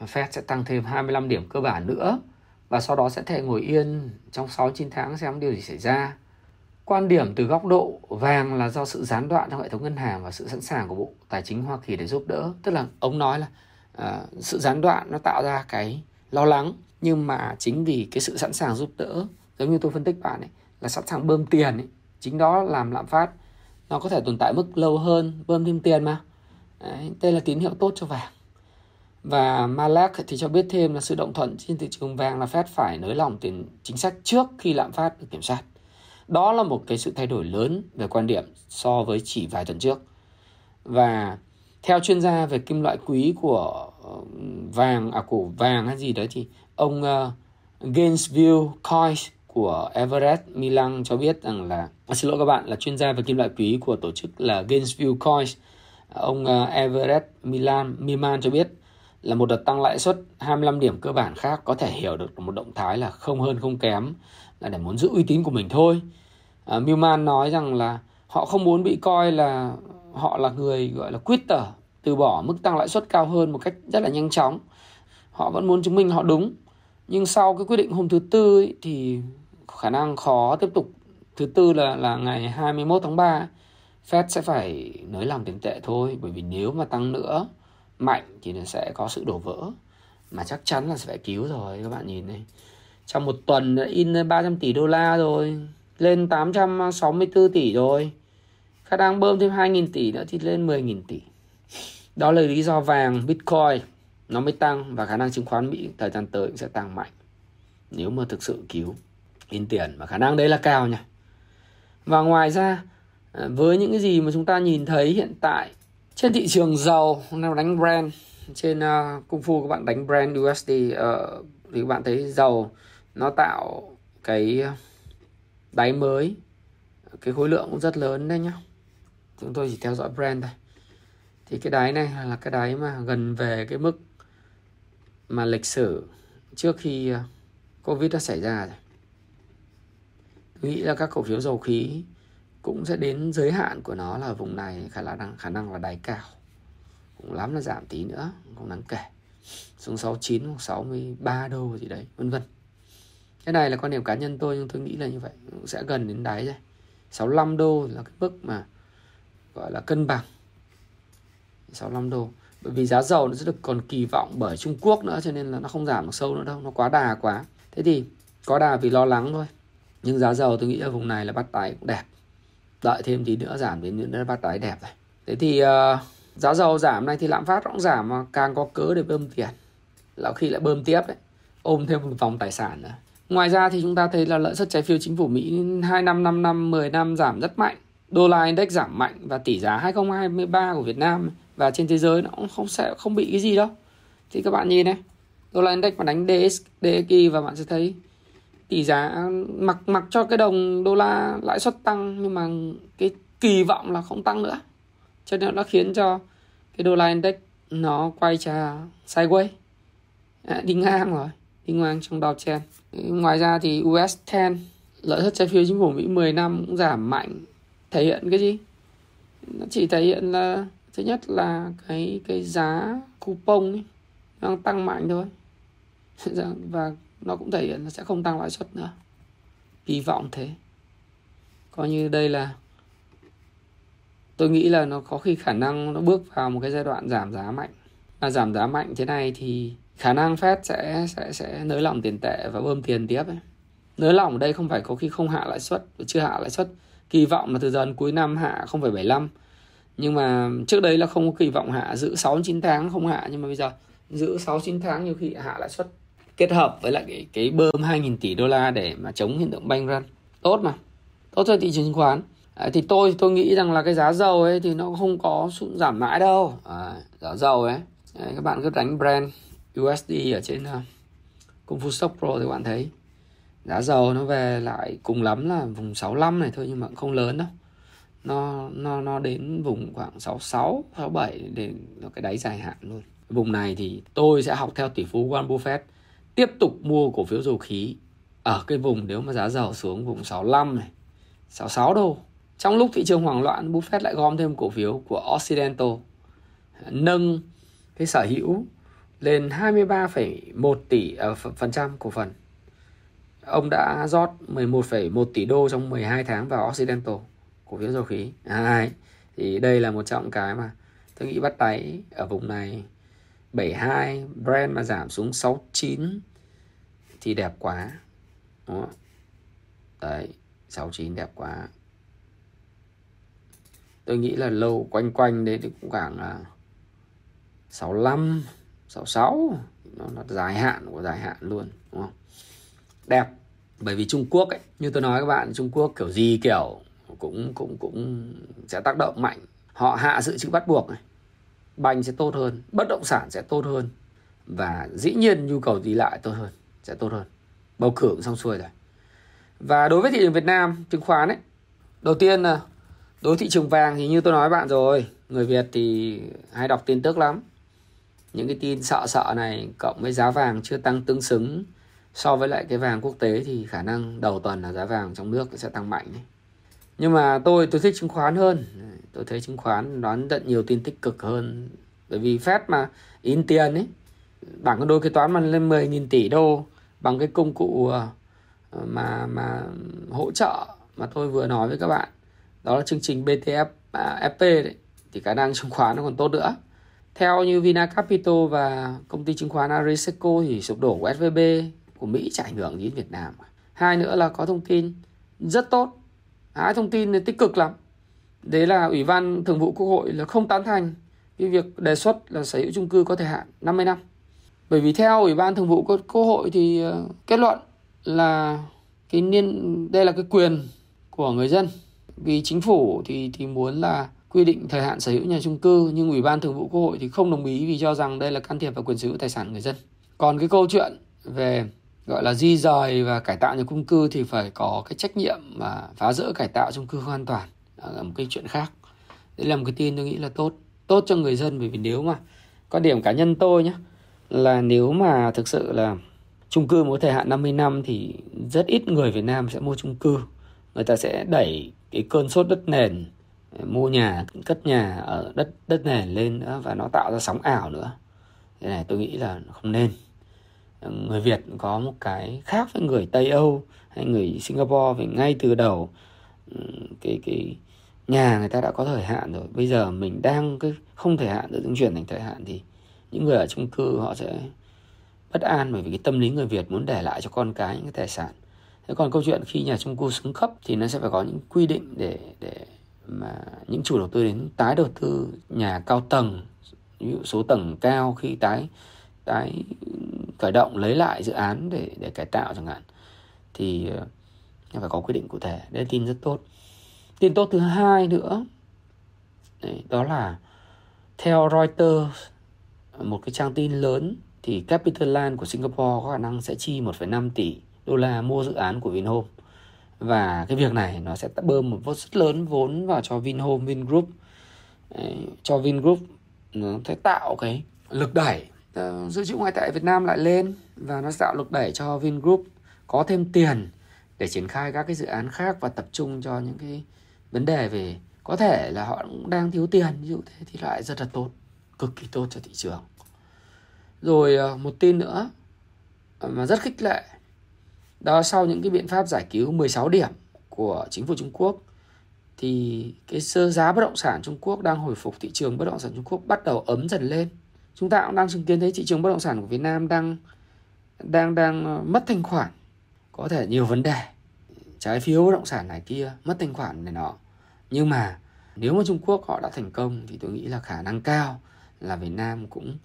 Fed sẽ tăng thêm 25 điểm cơ bản nữa và sau đó sẽ thể ngồi yên trong 6 9 tháng xem điều gì xảy ra. Quan điểm từ góc độ vàng là do sự gián đoạn trong hệ thống ngân hàng và sự sẵn sàng của Bộ Tài chính Hoa Kỳ để giúp đỡ. Tức là ông nói là uh, sự gián đoạn nó tạo ra cái lo lắng nhưng mà chính vì cái sự sẵn sàng giúp đỡ giống như tôi phân tích bạn ấy là sẵn sàng bơm tiền ấy chính đó làm lạm phát nó có thể tồn tại mức lâu hơn bơm thêm tiền mà Đấy, đây là tín hiệu tốt cho vàng và Malak thì cho biết thêm là sự động thuận trên thị trường vàng là Fed phải nới lỏng tiền chính sách trước khi lạm phát được kiểm soát. Đó là một cái sự thay đổi lớn về quan điểm so với chỉ vài tuần trước. Và theo chuyên gia về kim loại quý của ờ, vàng à của vàng hay gì đấy thì ông uh, Coins của Everett Milan cho biết rằng là à, xin lỗi các bạn là chuyên gia về kim loại quý của tổ chức là Gainsville Coins ông ờ, uh, Everett Milan Miman cho biết là một đợt tăng lãi suất 25 điểm cơ bản khác có thể hiểu được một động thái là không hơn không kém là để muốn giữ uy tín của mình thôi. À, Milman nói rằng là họ không muốn bị coi là họ là người gọi là quitter từ bỏ mức tăng lãi suất cao hơn một cách rất là nhanh chóng. Họ vẫn muốn chứng minh họ đúng. Nhưng sau cái quyết định hôm thứ tư ấy, thì khả năng khó tiếp tục thứ tư là là ngày 21 tháng 3 Fed sẽ phải nới lỏng tiền tệ thôi bởi vì nếu mà tăng nữa mạnh thì nó sẽ có sự đổ vỡ. Mà chắc chắn là sẽ phải cứu rồi, các bạn nhìn này. Trong một tuần đã in 300 tỷ đô la rồi, lên 864 tỷ rồi. Khả năng bơm thêm 2.000 tỷ nữa thì lên 10.000 tỷ. Đó là lý do vàng Bitcoin nó mới tăng và khả năng chứng khoán Mỹ thời gian tới sẽ tăng mạnh. Nếu mà thực sự cứu, in tiền và khả năng đấy là cao nha. Và ngoài ra à, với những cái gì mà chúng ta nhìn thấy hiện tại trên thị trường dầu nào đánh brand. Trên ờ, uh, cung phu các bạn đánh brand USD uh, ờ, thì các bạn thấy dầu nó tạo cái ờ, đáy mới. Cái khối lượng cũng rất lớn đấy nhá. Chúng tôi chỉ theo dõi brand thôi. Thì cái đáy này là cái đáy mà gần về cái mức mà lịch sử trước khi covid đã xảy ra rồi. Tôi nghĩ là các cổ phiếu dầu khí cũng sẽ đến giới hạn của nó là vùng này khả năng khả năng là đáy cao cũng lắm là giảm tí nữa, không đáng kể. Xuống 69 hoặc 63 đô gì đấy, vân vân. Cái này là quan điểm cá nhân tôi, nhưng tôi nghĩ là như vậy. Cũng sẽ gần đến đáy rồi. 65 đô là cái mức mà, gọi là cân bằng. 65 đô. Bởi vì giá dầu nó sẽ được còn kỳ vọng bởi Trung Quốc nữa, cho nên là nó không giảm được sâu nữa đâu. Nó quá đà quá. Thế thì có đà vì lo lắng thôi. Nhưng giá dầu tôi nghĩ ở vùng này là bắt tay cũng đẹp đợi thêm tí nữa giảm đến nữa bắt đáy đẹp rồi thế thì uh, giá dầu giảm này thì lạm phát cũng giảm mà càng có cớ để bơm tiền. Là khi lại bơm tiếp đấy ôm thêm một vòng tài sản nữa. Ngoài ra thì chúng ta thấy là lợi suất trái phiếu chính phủ Mỹ 2 năm 5 năm 10 năm giảm rất mạnh. Đô la index giảm mạnh và tỷ giá 2023 của Việt Nam và trên thế giới nó cũng không sẽ không bị cái gì đâu. Thì các bạn nhìn này đô la index mà đánh DX, DXY và bạn sẽ thấy tỷ giá mặc mặc cho cái đồng đô la lãi suất tăng nhưng mà cái kỳ vọng là không tăng nữa. Cho nên nó khiến cho cái đô la index nó quay trà sideways. À, đi ngang rồi đi ngang trong đào chen ngoài ra thì US 10 lợi suất trái phiếu chính phủ Mỹ 10 năm cũng giảm mạnh. Thể hiện cái gì? Nó chỉ thể hiện là thứ nhất là cái cái giá coupon ấy, đang tăng mạnh thôi. Dạ, và nó cũng thể hiện nó sẽ không tăng lãi suất nữa. Kỳ vọng thế. Coi như đây là tôi nghĩ là nó có khi khả năng nó bước vào một cái giai đoạn giảm giá mạnh. Và giảm giá mạnh thế này thì khả năng Fed sẽ sẽ sẽ nới lỏng tiền tệ và bơm tiền tiếp ấy. nới lỏng ở đây không phải có khi không hạ lãi suất chưa hạ lãi suất. Kỳ vọng là từ dần cuối năm hạ 0,75 nhưng mà trước đây là không có kỳ vọng hạ giữ 6 9 tháng không hạ. Nhưng mà bây giờ giữ 6 9 tháng nhiều khi hạ lãi suất kết hợp với lại cái, cái bơm 2.000 tỷ đô la để mà chống hiện tượng banh run tốt mà. Tốt cho thị trường chứng khoán. À, thì tôi tôi nghĩ rằng là cái giá dầu ấy thì nó không có sụn giảm mãi đâu. À, giá dầu ấy. À, các bạn cứ đánh brand USD ở trên uh, Kung Fu Stock Pro thì bạn thấy. Giá dầu nó về lại cùng lắm là vùng 65 này thôi nhưng mà không lớn đâu. Nó nó nó đến vùng khoảng 66 67 để cái đáy dài hạn luôn. Vùng này thì tôi sẽ học theo tỷ phú Warren Buffett tiếp tục mua cổ phiếu dầu khí ở cái vùng nếu mà giá dầu xuống vùng 65 này 66 đô. Trong lúc thị trường hoảng loạn Buffett lại gom thêm cổ phiếu của Occidental nâng cái sở hữu lên 23,1 tỷ uh, phần trăm cổ phần. Ông đã rót 11,1 tỷ đô trong 12 tháng vào Occidental cổ phiếu dầu khí. À, đấy. thì đây là một trong cái mà tôi nghĩ bắt đáy ở vùng này. 72 Brent mà giảm xuống 69 thì đẹp quá. Đúng không? đấy 69 đẹp quá. Tôi nghĩ là lâu quanh quanh đấy thì cũng khoảng là 65 66 nó là dài hạn, của dài hạn luôn, đúng không? Đẹp, bởi vì Trung Quốc ấy, như tôi nói các bạn, Trung Quốc kiểu gì kiểu cũng cũng cũng sẽ tác động mạnh. Họ hạ sự chữ bắt buộc này banh sẽ tốt hơn, bất động sản sẽ tốt hơn. Và dĩ nhiên nhu cầu đi lại tốt hơn, sẽ tốt hơn. Bầu cử cũng xong xuôi rồi. Và đối với thị trường Việt Nam, chứng khoán ấy, đầu tiên là đối với thị trường vàng thì như tôi nói bạn rồi, người Việt thì hay đọc tin tức lắm. Những cái tin sợ sợ này cộng với giá vàng chưa tăng tương xứng so với lại cái vàng quốc tế thì khả năng đầu tuần là giá vàng trong nước sẽ tăng mạnh đấy nhưng mà tôi tôi thích chứng khoán hơn tôi thấy chứng khoán đón nhận nhiều tin tích cực hơn bởi vì Fed mà in tiền ấy bảng cân đối kế toán mà lên 10.000 tỷ đô bằng cái công cụ ờ, mà mà hỗ trợ mà tôi vừa nói với các bạn đó là chương trình BTF à, FP đấy thì khả năng chứng khoán nó còn tốt nữa theo như Vina Capital và công ty chứng khoán Ariseco thì sụp đổ của SVB của Mỹ chả ảnh hưởng gì đến Việt Nam. Hai nữa là có thông tin rất tốt. Hai thông tin này tích cực lắm. Đấy là Ủy ban Thường vụ Quốc hội là không tán thành cái việc đề xuất là sở hữu chung cư có thời hạn 50 năm. Bởi vì theo Ủy ban Thường vụ Quốc hội thì ờ, kết luận là cái niên, đây là cái quyền của người dân. Vì chính phủ thì thì muốn là quy định thời hạn sở hữu nhà chung cư, nhưng Ủy ban Thường vụ Quốc hội thì không đồng ý vì cho rằng đây là can thiệp vào quyền sở hữu tài sản người dân. Còn cái câu chuyện về gọi là di rời và cải tạo nhà chung cư thì phải có cái trách nhiệm mà phá rỡ cải tạo chung cư hoàn toàn là một cái chuyện khác. Đấy là một cái tin tôi nghĩ là tốt, tốt cho người dân bởi vì nếu mà quan điểm cá nhân tôi nhé là nếu mà thực sự là chung cư có thời hạn 50 năm thì rất ít người Việt Nam sẽ mua chung cư. Người ta sẽ đẩy cái cơn sốt đất nền mua nhà cất nhà ở đất đất nền lên nữa và nó tạo ra sóng ảo nữa thế này tôi nghĩ là không nên người Việt có một cái khác với người Tây Âu hay người Singapore vì ngay từ đầu ừ, cái cái nhà người ta đã có thời hạn rồi. Bây giờ mình đang cái không thời hạn được chuyển thành thời hạn thì những người ở chung cư họ sẽ bất an bởi vì cái tâm lý người Việt muốn để lại cho con cái những cái tài sản. Thế còn câu chuyện khi nhà chung cư xuống cấp thì nó sẽ phải có những quy định để để mà những chủ đầu tư đến tái đầu tư nhà cao tầng, ví dụ số tầng cao khi tái tái khởi động lấy lại dự án để để cải tạo chẳng hạn thì ờ, phải có quyết định cụ thể. Đấy tin rất tốt. Tin tốt thứ hai nữa đấy, đó là theo Reuters một cái trang tin lớn thì Capital của Singapore có khả năng sẽ chi 1,5 tỷ đô la mua dự án của Vinhome. Và cái việc này nó sẽ bơm một vốn rất lớn vốn vào cho Vinhome, Vingroup. Đấy, cho Vingroup nó sẽ tạo cái lực đẩy Ờ, dự trữ ngoại tệ Việt Nam lại lên và nó tạo lực đẩy cho Vingroup có thêm tiền để triển khai các cái dự án khác và tập trung cho những cái vấn đề về có thể là họ cũng đang thiếu tiền, ví dụ thế, thì lại rất là tốt, cực kỳ tốt cho thị trường rồi ờ, một tin nữa mà rất khích lệ, đó sau những cái biện pháp giải cứu 16 điểm của chính phủ Trung Quốc, thì cái sơ giá bất động sản Trung Quốc đang hồi phục, thị trường bất động sản Trung Quốc bắt đầu ấm dần lên. Chúng ta cũng đang chứng kiến thấy thị trường bất động sản của Việt Nam đang đang đang ờ, mất thanh khoản, có thể nhiều vấn đề. Trái phiếu bất động sản này kia mất thanh khoản này nọ. Nhưng mà nếu mà Trung Quốc họ đã thành công thì tôi nghĩ là khả năng cao là Việt Nam cũng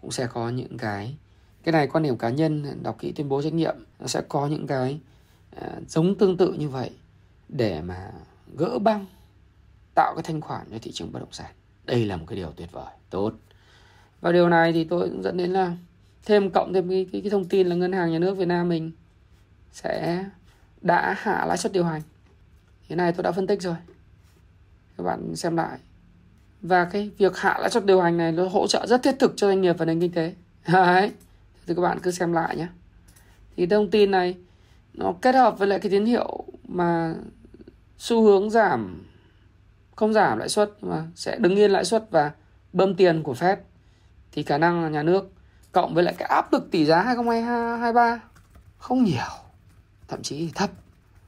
cũng sẽ có những cái cái này quan điểm cá nhân đọc kỹ tuyên bố trách nhiệm nó sẽ có những cái à, giống tương tự như vậy để mà gỡ băng tạo cái thanh khoản cho thị trường bất động sản đây là một cái điều tuyệt vời tốt và điều này thì tôi cũng dẫn đến là thêm cộng thêm cái, cái, cái thông tin là ngân hàng nhà nước Việt Nam mình sẽ đã hạ lãi suất điều hành. Thế này tôi đã phân tích rồi. Các bạn xem lại. Và cái việc hạ lãi suất điều hành này nó hỗ trợ rất thiết thực cho doanh nghiệp và nền kinh tế. Đấy. Thì các bạn cứ xem lại nhé. Thì thông tin này nó kết hợp với lại cái tín hiệu mà xu hướng giảm không giảm lãi suất mà sẽ đứng yên lãi suất và bơm tiền của Fed thì khả năng là nhà nước cộng với lại cái áp lực tỷ giá 2023 không nhiều thậm chí thấp.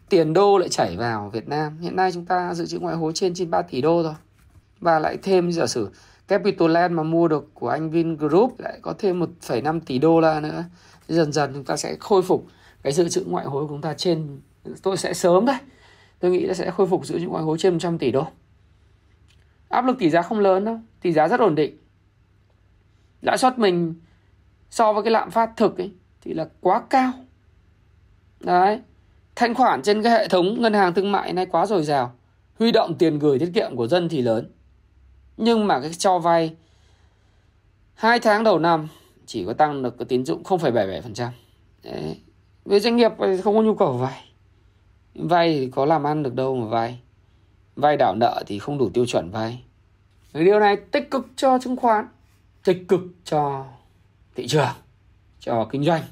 Tiền đô lại chảy vào Việt Nam. Hiện nay chúng ta dự trữ ngoại hối trên 93 tỷ đô rồi và lại thêm giả sử Capitoland mà mua được của anh Vingroup lại có thêm 1,5 tỷ đô la nữa. Dần dần chúng ta sẽ khôi phục cái dự trữ ngoại hối của chúng ta trên tôi sẽ sớm đấy tôi nghĩ là sẽ khôi phục dự trữ ngoại hối trên 100 tỷ đô. Áp lực tỷ giá không lớn đâu. Tỷ giá rất ổn định lãi suất mình so với cái lạm phát thực ấy thì là quá cao đấy thanh khoản trên cái hệ thống ngân hàng thương mại này quá dồi dào huy động tiền gửi tiết kiệm của dân thì lớn nhưng mà cái cho vay hai tháng đầu năm chỉ có tăng được cái tín dụng 0,77%. Đấy. Với doanh nghiệp không có nhu cầu vay. Vay thì có làm ăn được đâu mà vay. Vay đảo nợ thì không đủ tiêu chuẩn vay. Điều này tích cực cho chứng khoán, tích cực cho thị trường, cho kinh doanh.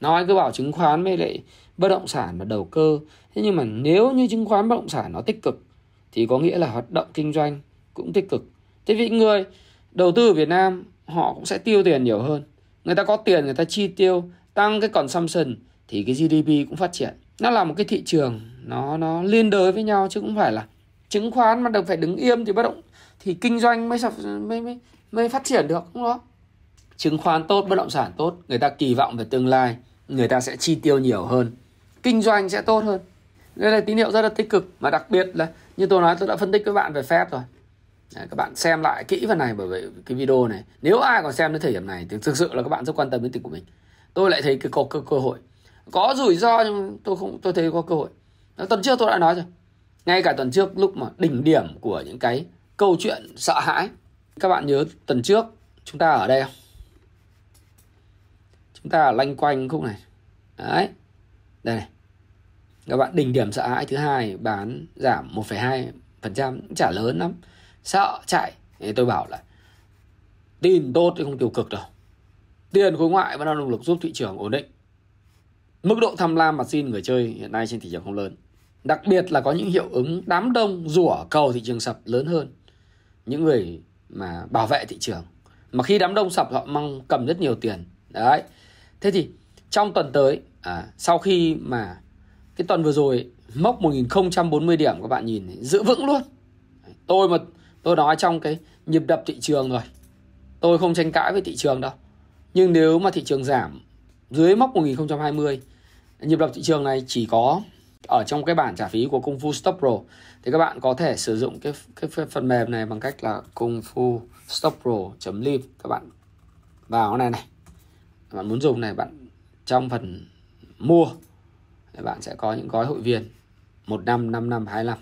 Nói cứ bảo chứng khoán với lại bất động sản và đầu cơ. Thế nhưng mà nếu như chứng khoán bất động sản nó tích cực thì có nghĩa là hoạt động kinh doanh cũng tích cực. Thế vị người đầu tư ở Việt Nam họ cũng sẽ tiêu tiền nhiều hơn. Người ta có tiền người ta chi tiêu, tăng cái consumption thì cái GDP cũng phát triển. Nó là một cái thị trường nó nó liên đới với nhau chứ cũng phải là chứng khoán mà được phải đứng im thì bất động thì kinh doanh mới mới mới mới phát triển được đúng không? Chứng khoán tốt, bất động sản tốt, người ta kỳ vọng về tương lai, người ta sẽ chi tiêu nhiều hơn. Kinh doanh sẽ tốt hơn. Đây là tín hiệu rất là tích cực mà đặc biệt là như tôi nói tôi đã phân tích với bạn về phép rồi Đấy, các bạn xem lại kỹ phần này bởi vì cái video này nếu ai còn xem đến thời điểm này thì thực sự là các bạn rất quan tâm đến tiền của mình tôi lại thấy cái có cơ, cơ hội có rủi ro nhưng tôi không tôi thấy có cơ hội tuần trước tôi đã nói rồi ngay cả tuần trước lúc mà đỉnh điểm của những cái câu chuyện sợ hãi các bạn nhớ tuần trước chúng ta ở đây không? Chúng ta ở lanh quanh khúc này. Đấy. Đây này. Các bạn đỉnh điểm sợ hãi thứ hai bán giảm 1,2 phần trăm chả lớn lắm. Sợ chạy. Thì tôi bảo là tin tốt thì không tiêu cực đâu. Tiền khối ngoại vẫn là động lực giúp thị trường ổn định. Mức độ tham lam mà xin người chơi hiện nay trên thị trường không lớn. Đặc biệt là có những hiệu ứng đám đông rủa cầu thị trường sập lớn hơn. Những người mà bảo vệ thị trường. Mà khi đám đông sập họ mong cầm rất nhiều tiền. Đấy. Thế thì trong tuần tới à, sau khi mà cái tuần vừa rồi mốc 1040 điểm các bạn nhìn giữ vững luôn. Tôi mà tôi nói trong cái nhịp đập thị trường rồi tôi không tranh cãi với thị trường đâu. Nhưng nếu mà thị trường giảm dưới mốc 1020 nhịp đập thị trường này chỉ có ở trong cái bản trả phí của công phu Stop Pro thì các bạn có thể sử dụng cái cái phần mềm này bằng cách là Kung Fu Stop Pro.live các bạn vào cái này này. Bạn muốn dùng này, bạn trong phần mua, thì bạn sẽ có những gói hội viên một năm 5 năm 25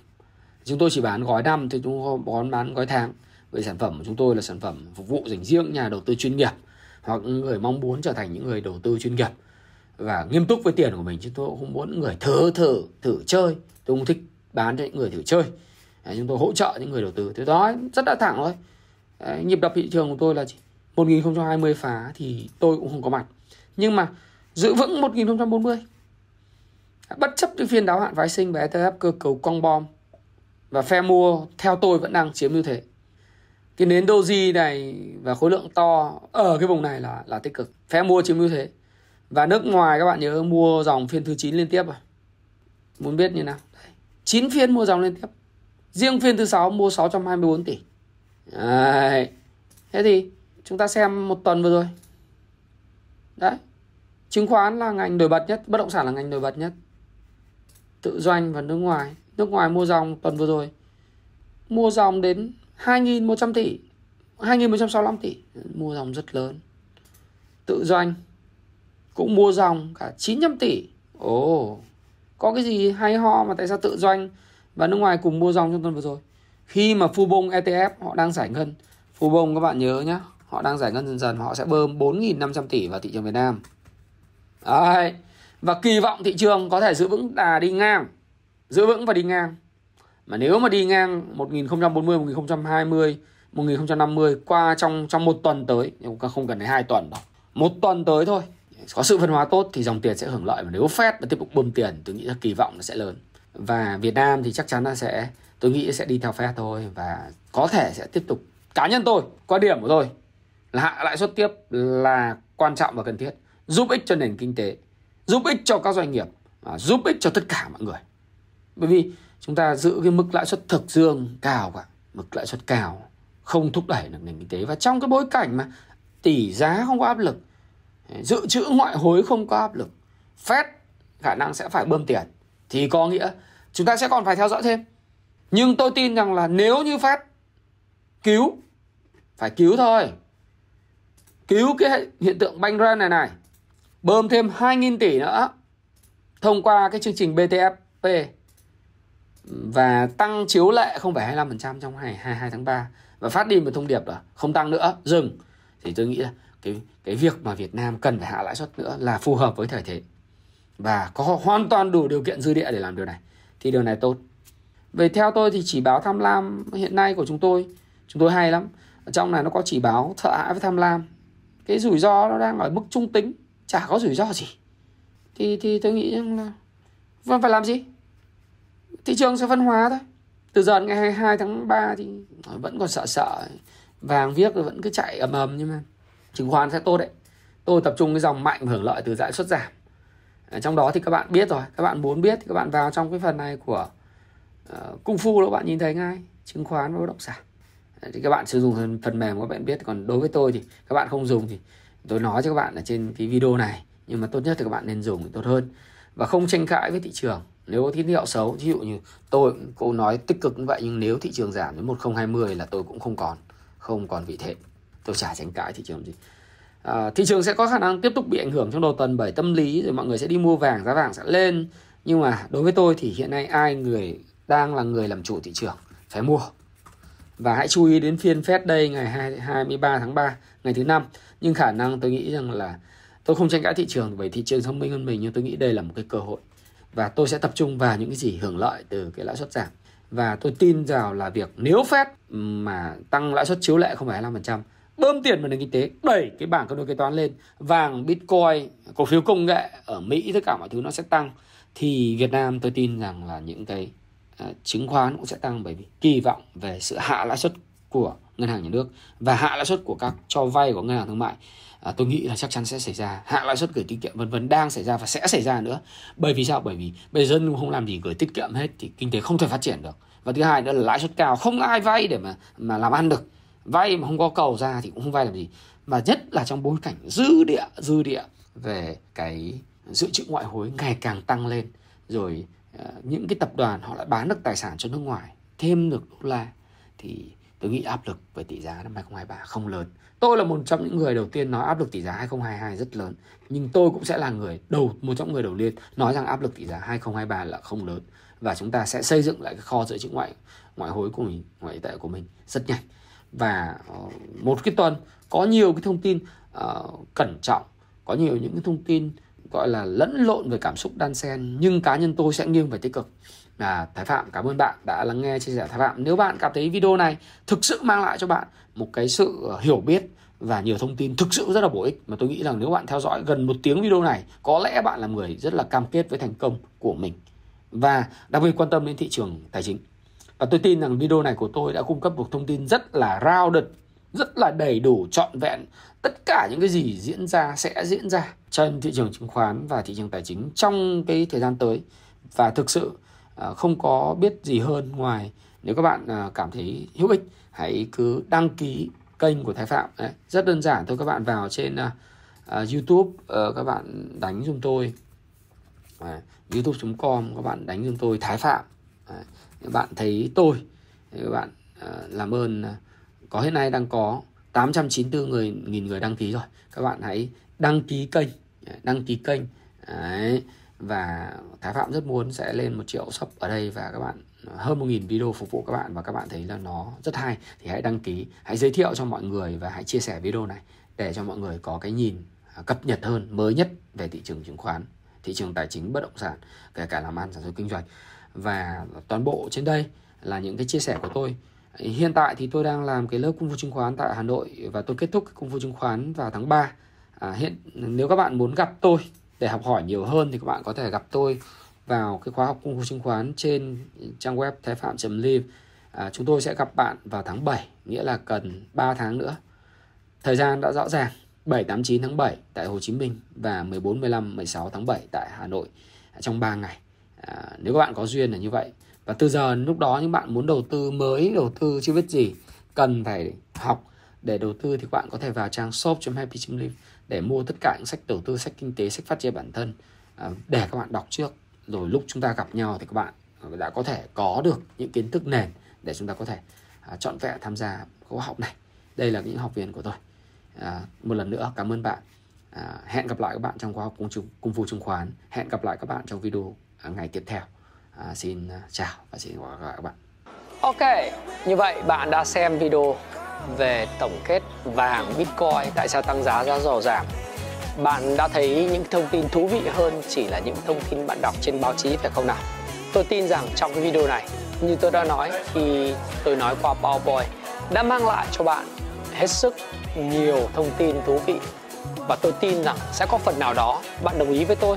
chúng tôi chỉ bán gói năm thì chúng tôi bán bán gói tháng. Vậy sản phẩm của chúng tôi là sản phẩm phục vụ dành riêng nhà đầu tư chuyên nghiệp hoặc người mong muốn trở thành những người đầu tư chuyên nghiệp. Và nghiêm túc với tiền của mình chứ tôi không muốn người thử thử thử chơi. Tôi không thích bán cho những người thử chơi. Đấy, chúng tôi hỗ trợ những người đầu tư. Thế đó rất là thẳng thôi. Đấy, nhịp đập thị trường của tôi là chỉ 1020 phá thì tôi cũng không có mặt. Nhưng mà giữ vững 1040 bất chấp cái phiên đáo hạn phái sinh và ETF cơ cấu cong bom và phe mua theo tôi vẫn đang chiếm ưu thế. Cái nến doji này và khối lượng to ở cái vùng này là là tích cực. Phe mua chiếm ưu thế. Và nước ngoài các bạn nhớ mua dòng phiên thứ 9 liên tiếp à? Muốn biết như nào? 9 phiên mua dòng liên tiếp. Riêng phiên thứ sáu mua 624 tỷ. Đấy. thế thì chúng ta xem một tuần vừa rồi. Đấy. Chứng khoán là ngành nổi bật nhất bất động sản là ngành nổi bật nhất. Tự doanh và nước ngoài. Nước ngoài mua dòng tuần vừa rồi. Mua dòng đến 2.100 tỷ 2.165 tỷ. Mua dòng rất lớn. Tự doanh cũng mua dòng cả 900 tỷ. Ồ. oh, có cái gì hay ho mà tại sao tự doanh và nước ngoài cùng mua dòng trong tuần vừa rồi? Khi mà phu bông ETF họ đang giải ngân. Phu bông các bạn nhớ nhé họ đang giải ngân dần dần, họ sẽ bơm 4.500 tỷ vào thị trường Việt Nam. Đấy. và kỳ vọng thị trường có thể giữ vững đà đi ngang. Giữ vững và đi ngang. Mà nếu mà đi ngang 1040 1020 1050 qua trong trong một tuần tới không cần đến hai tuần đâu. Một tuần tới thôi có sự phân hóa tốt thì dòng tiền sẽ hưởng lợi và nếu Fed mà tiếp tục bơm tiền, tôi nghĩ là kỳ vọng nó sẽ lớn. Và Việt Nam thì chắc chắn là sẽ, tôi nghĩ sẽ đi theo Fed thôi, và có thể sẽ tiếp tục. Cá nhân tôi, quan điểm của tôi là hạ lãi suất tiếp là quan trọng và cần thiết. Giúp ích cho nền kinh tế, giúp ích cho các doanh nghiệp à, giúp ích cho tất cả mọi người. Bởi vì chúng ta giữ cái mức lãi suất thực dương cao cả mức lãi suất cao không thúc đẩy được nền kinh tế. Và trong cái bối cảnh mà tỷ giá không có áp lực dự trữ ngoại hối không có áp lực. Fed khả năng sẽ phải bơm tiền. Thì có nghĩa chúng ta sẽ còn phải theo dõi thêm. Nhưng tôi tin rằng là nếu như Fed cứu phải cứu thôi. Cứu cái hiện tượng banh run này này bơm thêm 2.000 tỷ nữa thông qua cái chương trình BTFP và tăng chiếu lệ 0,25% trong ngày 22 tháng 3 và phát đi một thông điệp là không tăng nữa dừng. Thì tôi nghĩ là cái cái việc mà Việt Nam cần phải hạ lãi suất nữa là phù hợp với thời thế. Và có hoàn toàn đủ điều kiện dư địa để làm điều này. Thì điều này tốt. Về theo tôi thì chỉ báo tham lam hiện nay của chúng tôi. Chúng tôi hay lắm. Ở trong này nó có chỉ báo sợ hãi với tham lam. Cái rủi ro nó đang ở mức trung tính. Chả có rủi ro gì. Thì thì tôi nghĩ rằng là vẫn phải làm gì? Thị trường sẽ phân hóa thôi. Từ giờ ngày 22 tháng 3 thì vẫn còn sợ sợ. Vàng viết rồi vẫn cứ chạy ầm ầm nhưng mà chứng khoán sẽ tốt đấy. Tôi tập trung cái dòng mạnh hưởng lợi từ lãi suất giảm. Ở trong đó thì các bạn biết rồi các bạn muốn biết thì các bạn vào trong cái phần này của uh, cung phu đó bạn nhìn thấy ngay chứng khoán và bất động sản. Thì các bạn sử dụng phần, phần mềm các bạn biết còn đối với tôi thì các bạn không dùng thì tôi nói cho các bạn ở trên cái video này nhưng mà tốt nhất thì các bạn nên dùng thì tốt hơn. Và không tranh cãi với thị trường. Nếu có tín hiệu xấu ví dụ như tôi cũng nói tích cực như vậy nhưng nếu thị trường giảm đến 1020 là tôi cũng không còn không còn vị thế tôi chả tranh cãi thị trường gì? À, thị trường sẽ có khả năng tiếp tục bị ảnh hưởng trong đầu tuần bởi tâm lý rồi mọi người sẽ đi mua vàng giá vàng sẽ lên. Nhưng mà đối với tôi thì hiện nay ai người đang là người làm chủ thị trường phải mua. Và hãy chú ý đến phiên Fed đây ngày 23 tháng 3 ngày thứ năm. Nhưng khả năng tôi nghĩ rằng là tôi không tranh cãi thị trường bởi thị trường thông minh hơn mình nhưng tôi nghĩ đây là một cái cơ hội. Và tôi sẽ tập trung vào những cái gì hưởng lợi từ cái lãi suất giảm. Và tôi tin vào là việc nếu Fed mà tăng lãi suất chiếu lệ không phải 5% bơm tiền vào nền kinh tế đẩy cái bảng cân đối kế toán lên. Vàng bitcoin cổ phiếu công nghệ ở mỹ tất cả mọi thứ nó sẽ tăng. Thì việt nam tôi tin rằng là những cái uh, chứng khoán cũng sẽ tăng bởi vì kỳ vọng về sự hạ lãi suất của ngân hàng nhà nước và hạ lãi suất của các cho vay của ngân hàng thương mại. À, tôi nghĩ là chắc chắn sẽ xảy ra. Hạ lãi suất gửi tiết kiệm vân vân đang xảy ra và sẽ xảy ra nữa. Bởi vì sao? Bởi vì bây giờ dân không làm gì gửi tiết kiệm hết thì kinh tế không thể phát triển được. Và thứ hai nữa là lãi suất cao không ai vay để mà mà làm ăn được vay mà không có cầu ra thì cũng không vay làm gì. Và nhất là trong bối cảnh dư địa dư địa về cái dự trữ ngoại hối ngày càng tăng lên. Rồi ờ, những cái tập đoàn họ lại bán được tài sản cho nước ngoài thêm được đô la thì tôi nghĩ áp lực về tỷ giá năm 2023 không lớn. Tôi là một trong những người đầu tiên nói áp lực tỷ giá 2022 rất lớn, nhưng tôi cũng sẽ là người đầu một trong người đầu tiên nói rằng áp lực tỷ giá 2023 là không lớn. Và chúng ta sẽ xây dựng lại cái kho dự trữ ngoại ngoại hối của mình, ngoại tệ của mình rất nhanh và ờ, một cái tuần có nhiều cái thông tin uh, cẩn trọng có nhiều những cái thông tin gọi là lẫn lộn về cảm xúc đan xen nhưng cá nhân tôi sẽ nghiêng về tích cực. Là Thái Phạm cảm ơn bạn đã lắng nghe chia sẻ Thái Phạm. Nếu bạn cảm thấy video này thực sự mang lại cho bạn một cái sự ờ, hiểu biết và nhiều thông tin thực sự rất là bổ ích mà tôi nghĩ rằng nếu bạn theo dõi gần một tiếng video này có lẽ bạn là người rất là cam kết với thành công của mình. Và đặc biệt quan tâm đến thị trường tài chính và tôi tin rằng video này của tôi đã cung cấp một thông tin rất là rounded, rất là đầy đủ, trọn vẹn. Tất cả những cái gì diễn ra sẽ diễn ra trên thị trường chứng khoán và thị trường tài chính trong cái thời gian tới. Và thực sự à, không có biết gì hơn ngoài nếu các bạn à, cảm thấy hữu ích hãy cứ đăng ký kênh của Thái Phạm. Đấy, rất đơn giản thôi các bạn vào trên uh, YouTube uh, các bạn đánh giùm tôi. Uh, youtube.com các bạn đánh giùm tôi Thái Phạm. Uh, bạn thấy tôi các bạn à, làm ơn à, có hiện nay đang có 894 người, nghìn người đăng ký rồi các bạn hãy đăng ký kênh à, đăng ký kênh, Đấy. và Thái Phạm rất muốn sẽ lên một triệu sub ở đây và các bạn, hơn một nghìn video phục vụ các bạn và các bạn thấy là nó rất hay thì hãy đăng ký, hãy giới thiệu cho mọi người và hãy chia sẻ video này để cho mọi người có cái nhìn cập nhật hơn, mới nhất về thị trường chứng khoán, thị trường tài chính bất động sản, kể cả làm ăn sản xuất kinh doanh và toàn bộ trên đây là những cái chia sẻ của tôi. Hiện tại thì tôi đang làm cái lớp cung phu chứng khoán tại Hà Nội và tôi kết thúc cung phu chứng khoán vào tháng 3 à, hiện nếu các bạn muốn gặp tôi để học hỏi nhiều hơn thì các bạn có thể gặp tôi vào cái khóa học cung phu chứng khoán trên trang web thái phạm live. À, chúng tôi sẽ gặp bạn vào tháng 7 nghĩa là cần 3 tháng nữa. Thời gian đã rõ ràng 7 8 9 tháng 7 tại Hồ Chí Minh và 14 15 16 tháng 7 tại Hà Nội à, trong 3 ngày à, nếu các bạn có duyên là như vậy. Và từ giờ lúc đó những bạn muốn đầu tư mới đầu tư chưa biết gì cần phải học. Để đầu tư thì các bạn có thể vào trang shop.happy.live để mua tất cả những sách đầu tư sách kinh tế sách phát triển bản thân. À, để các bạn đọc trước. Rồi lúc chúng ta gặp nhau thì các bạn à, đã có thể có được những kiến thức nền để chúng ta có thể à, chọn vẹn tham gia khóa học này. Đây là những học viên của tôi. À, một lần nữa cảm ơn bạn. À, hẹn gặp lại các bạn trong khóa học cung, cung phu chứng khoán hẹn gặp lại các bạn trong video. À, ngày tiếp theo à, xin à, chào và xin hẹn gặp lại các bạn Ok, như vậy bạn đã xem video về tổng kết vàng Bitcoin tại sao tăng giá giá dò giảm. Bạn đã thấy những thông tin thú vị hơn chỉ là những thông tin bạn đọc trên báo chí phải không nào? Tôi tin rằng trong cái video này, như tôi đã nói khi tôi nói qua PowerPoint, đã mang lại cho bạn hết sức nhiều thông tin thú vị và tôi tin rằng sẽ có phần nào đó bạn đồng ý với tôi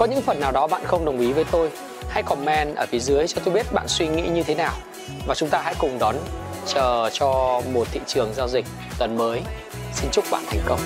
có những phần nào đó bạn không đồng ý với tôi, hãy comment ở phía dưới cho tôi biết bạn suy nghĩ như thế nào. Và chúng ta hãy cùng đón chờ cho một thị trường giao dịch tuần mới. Xin chúc bạn thành công.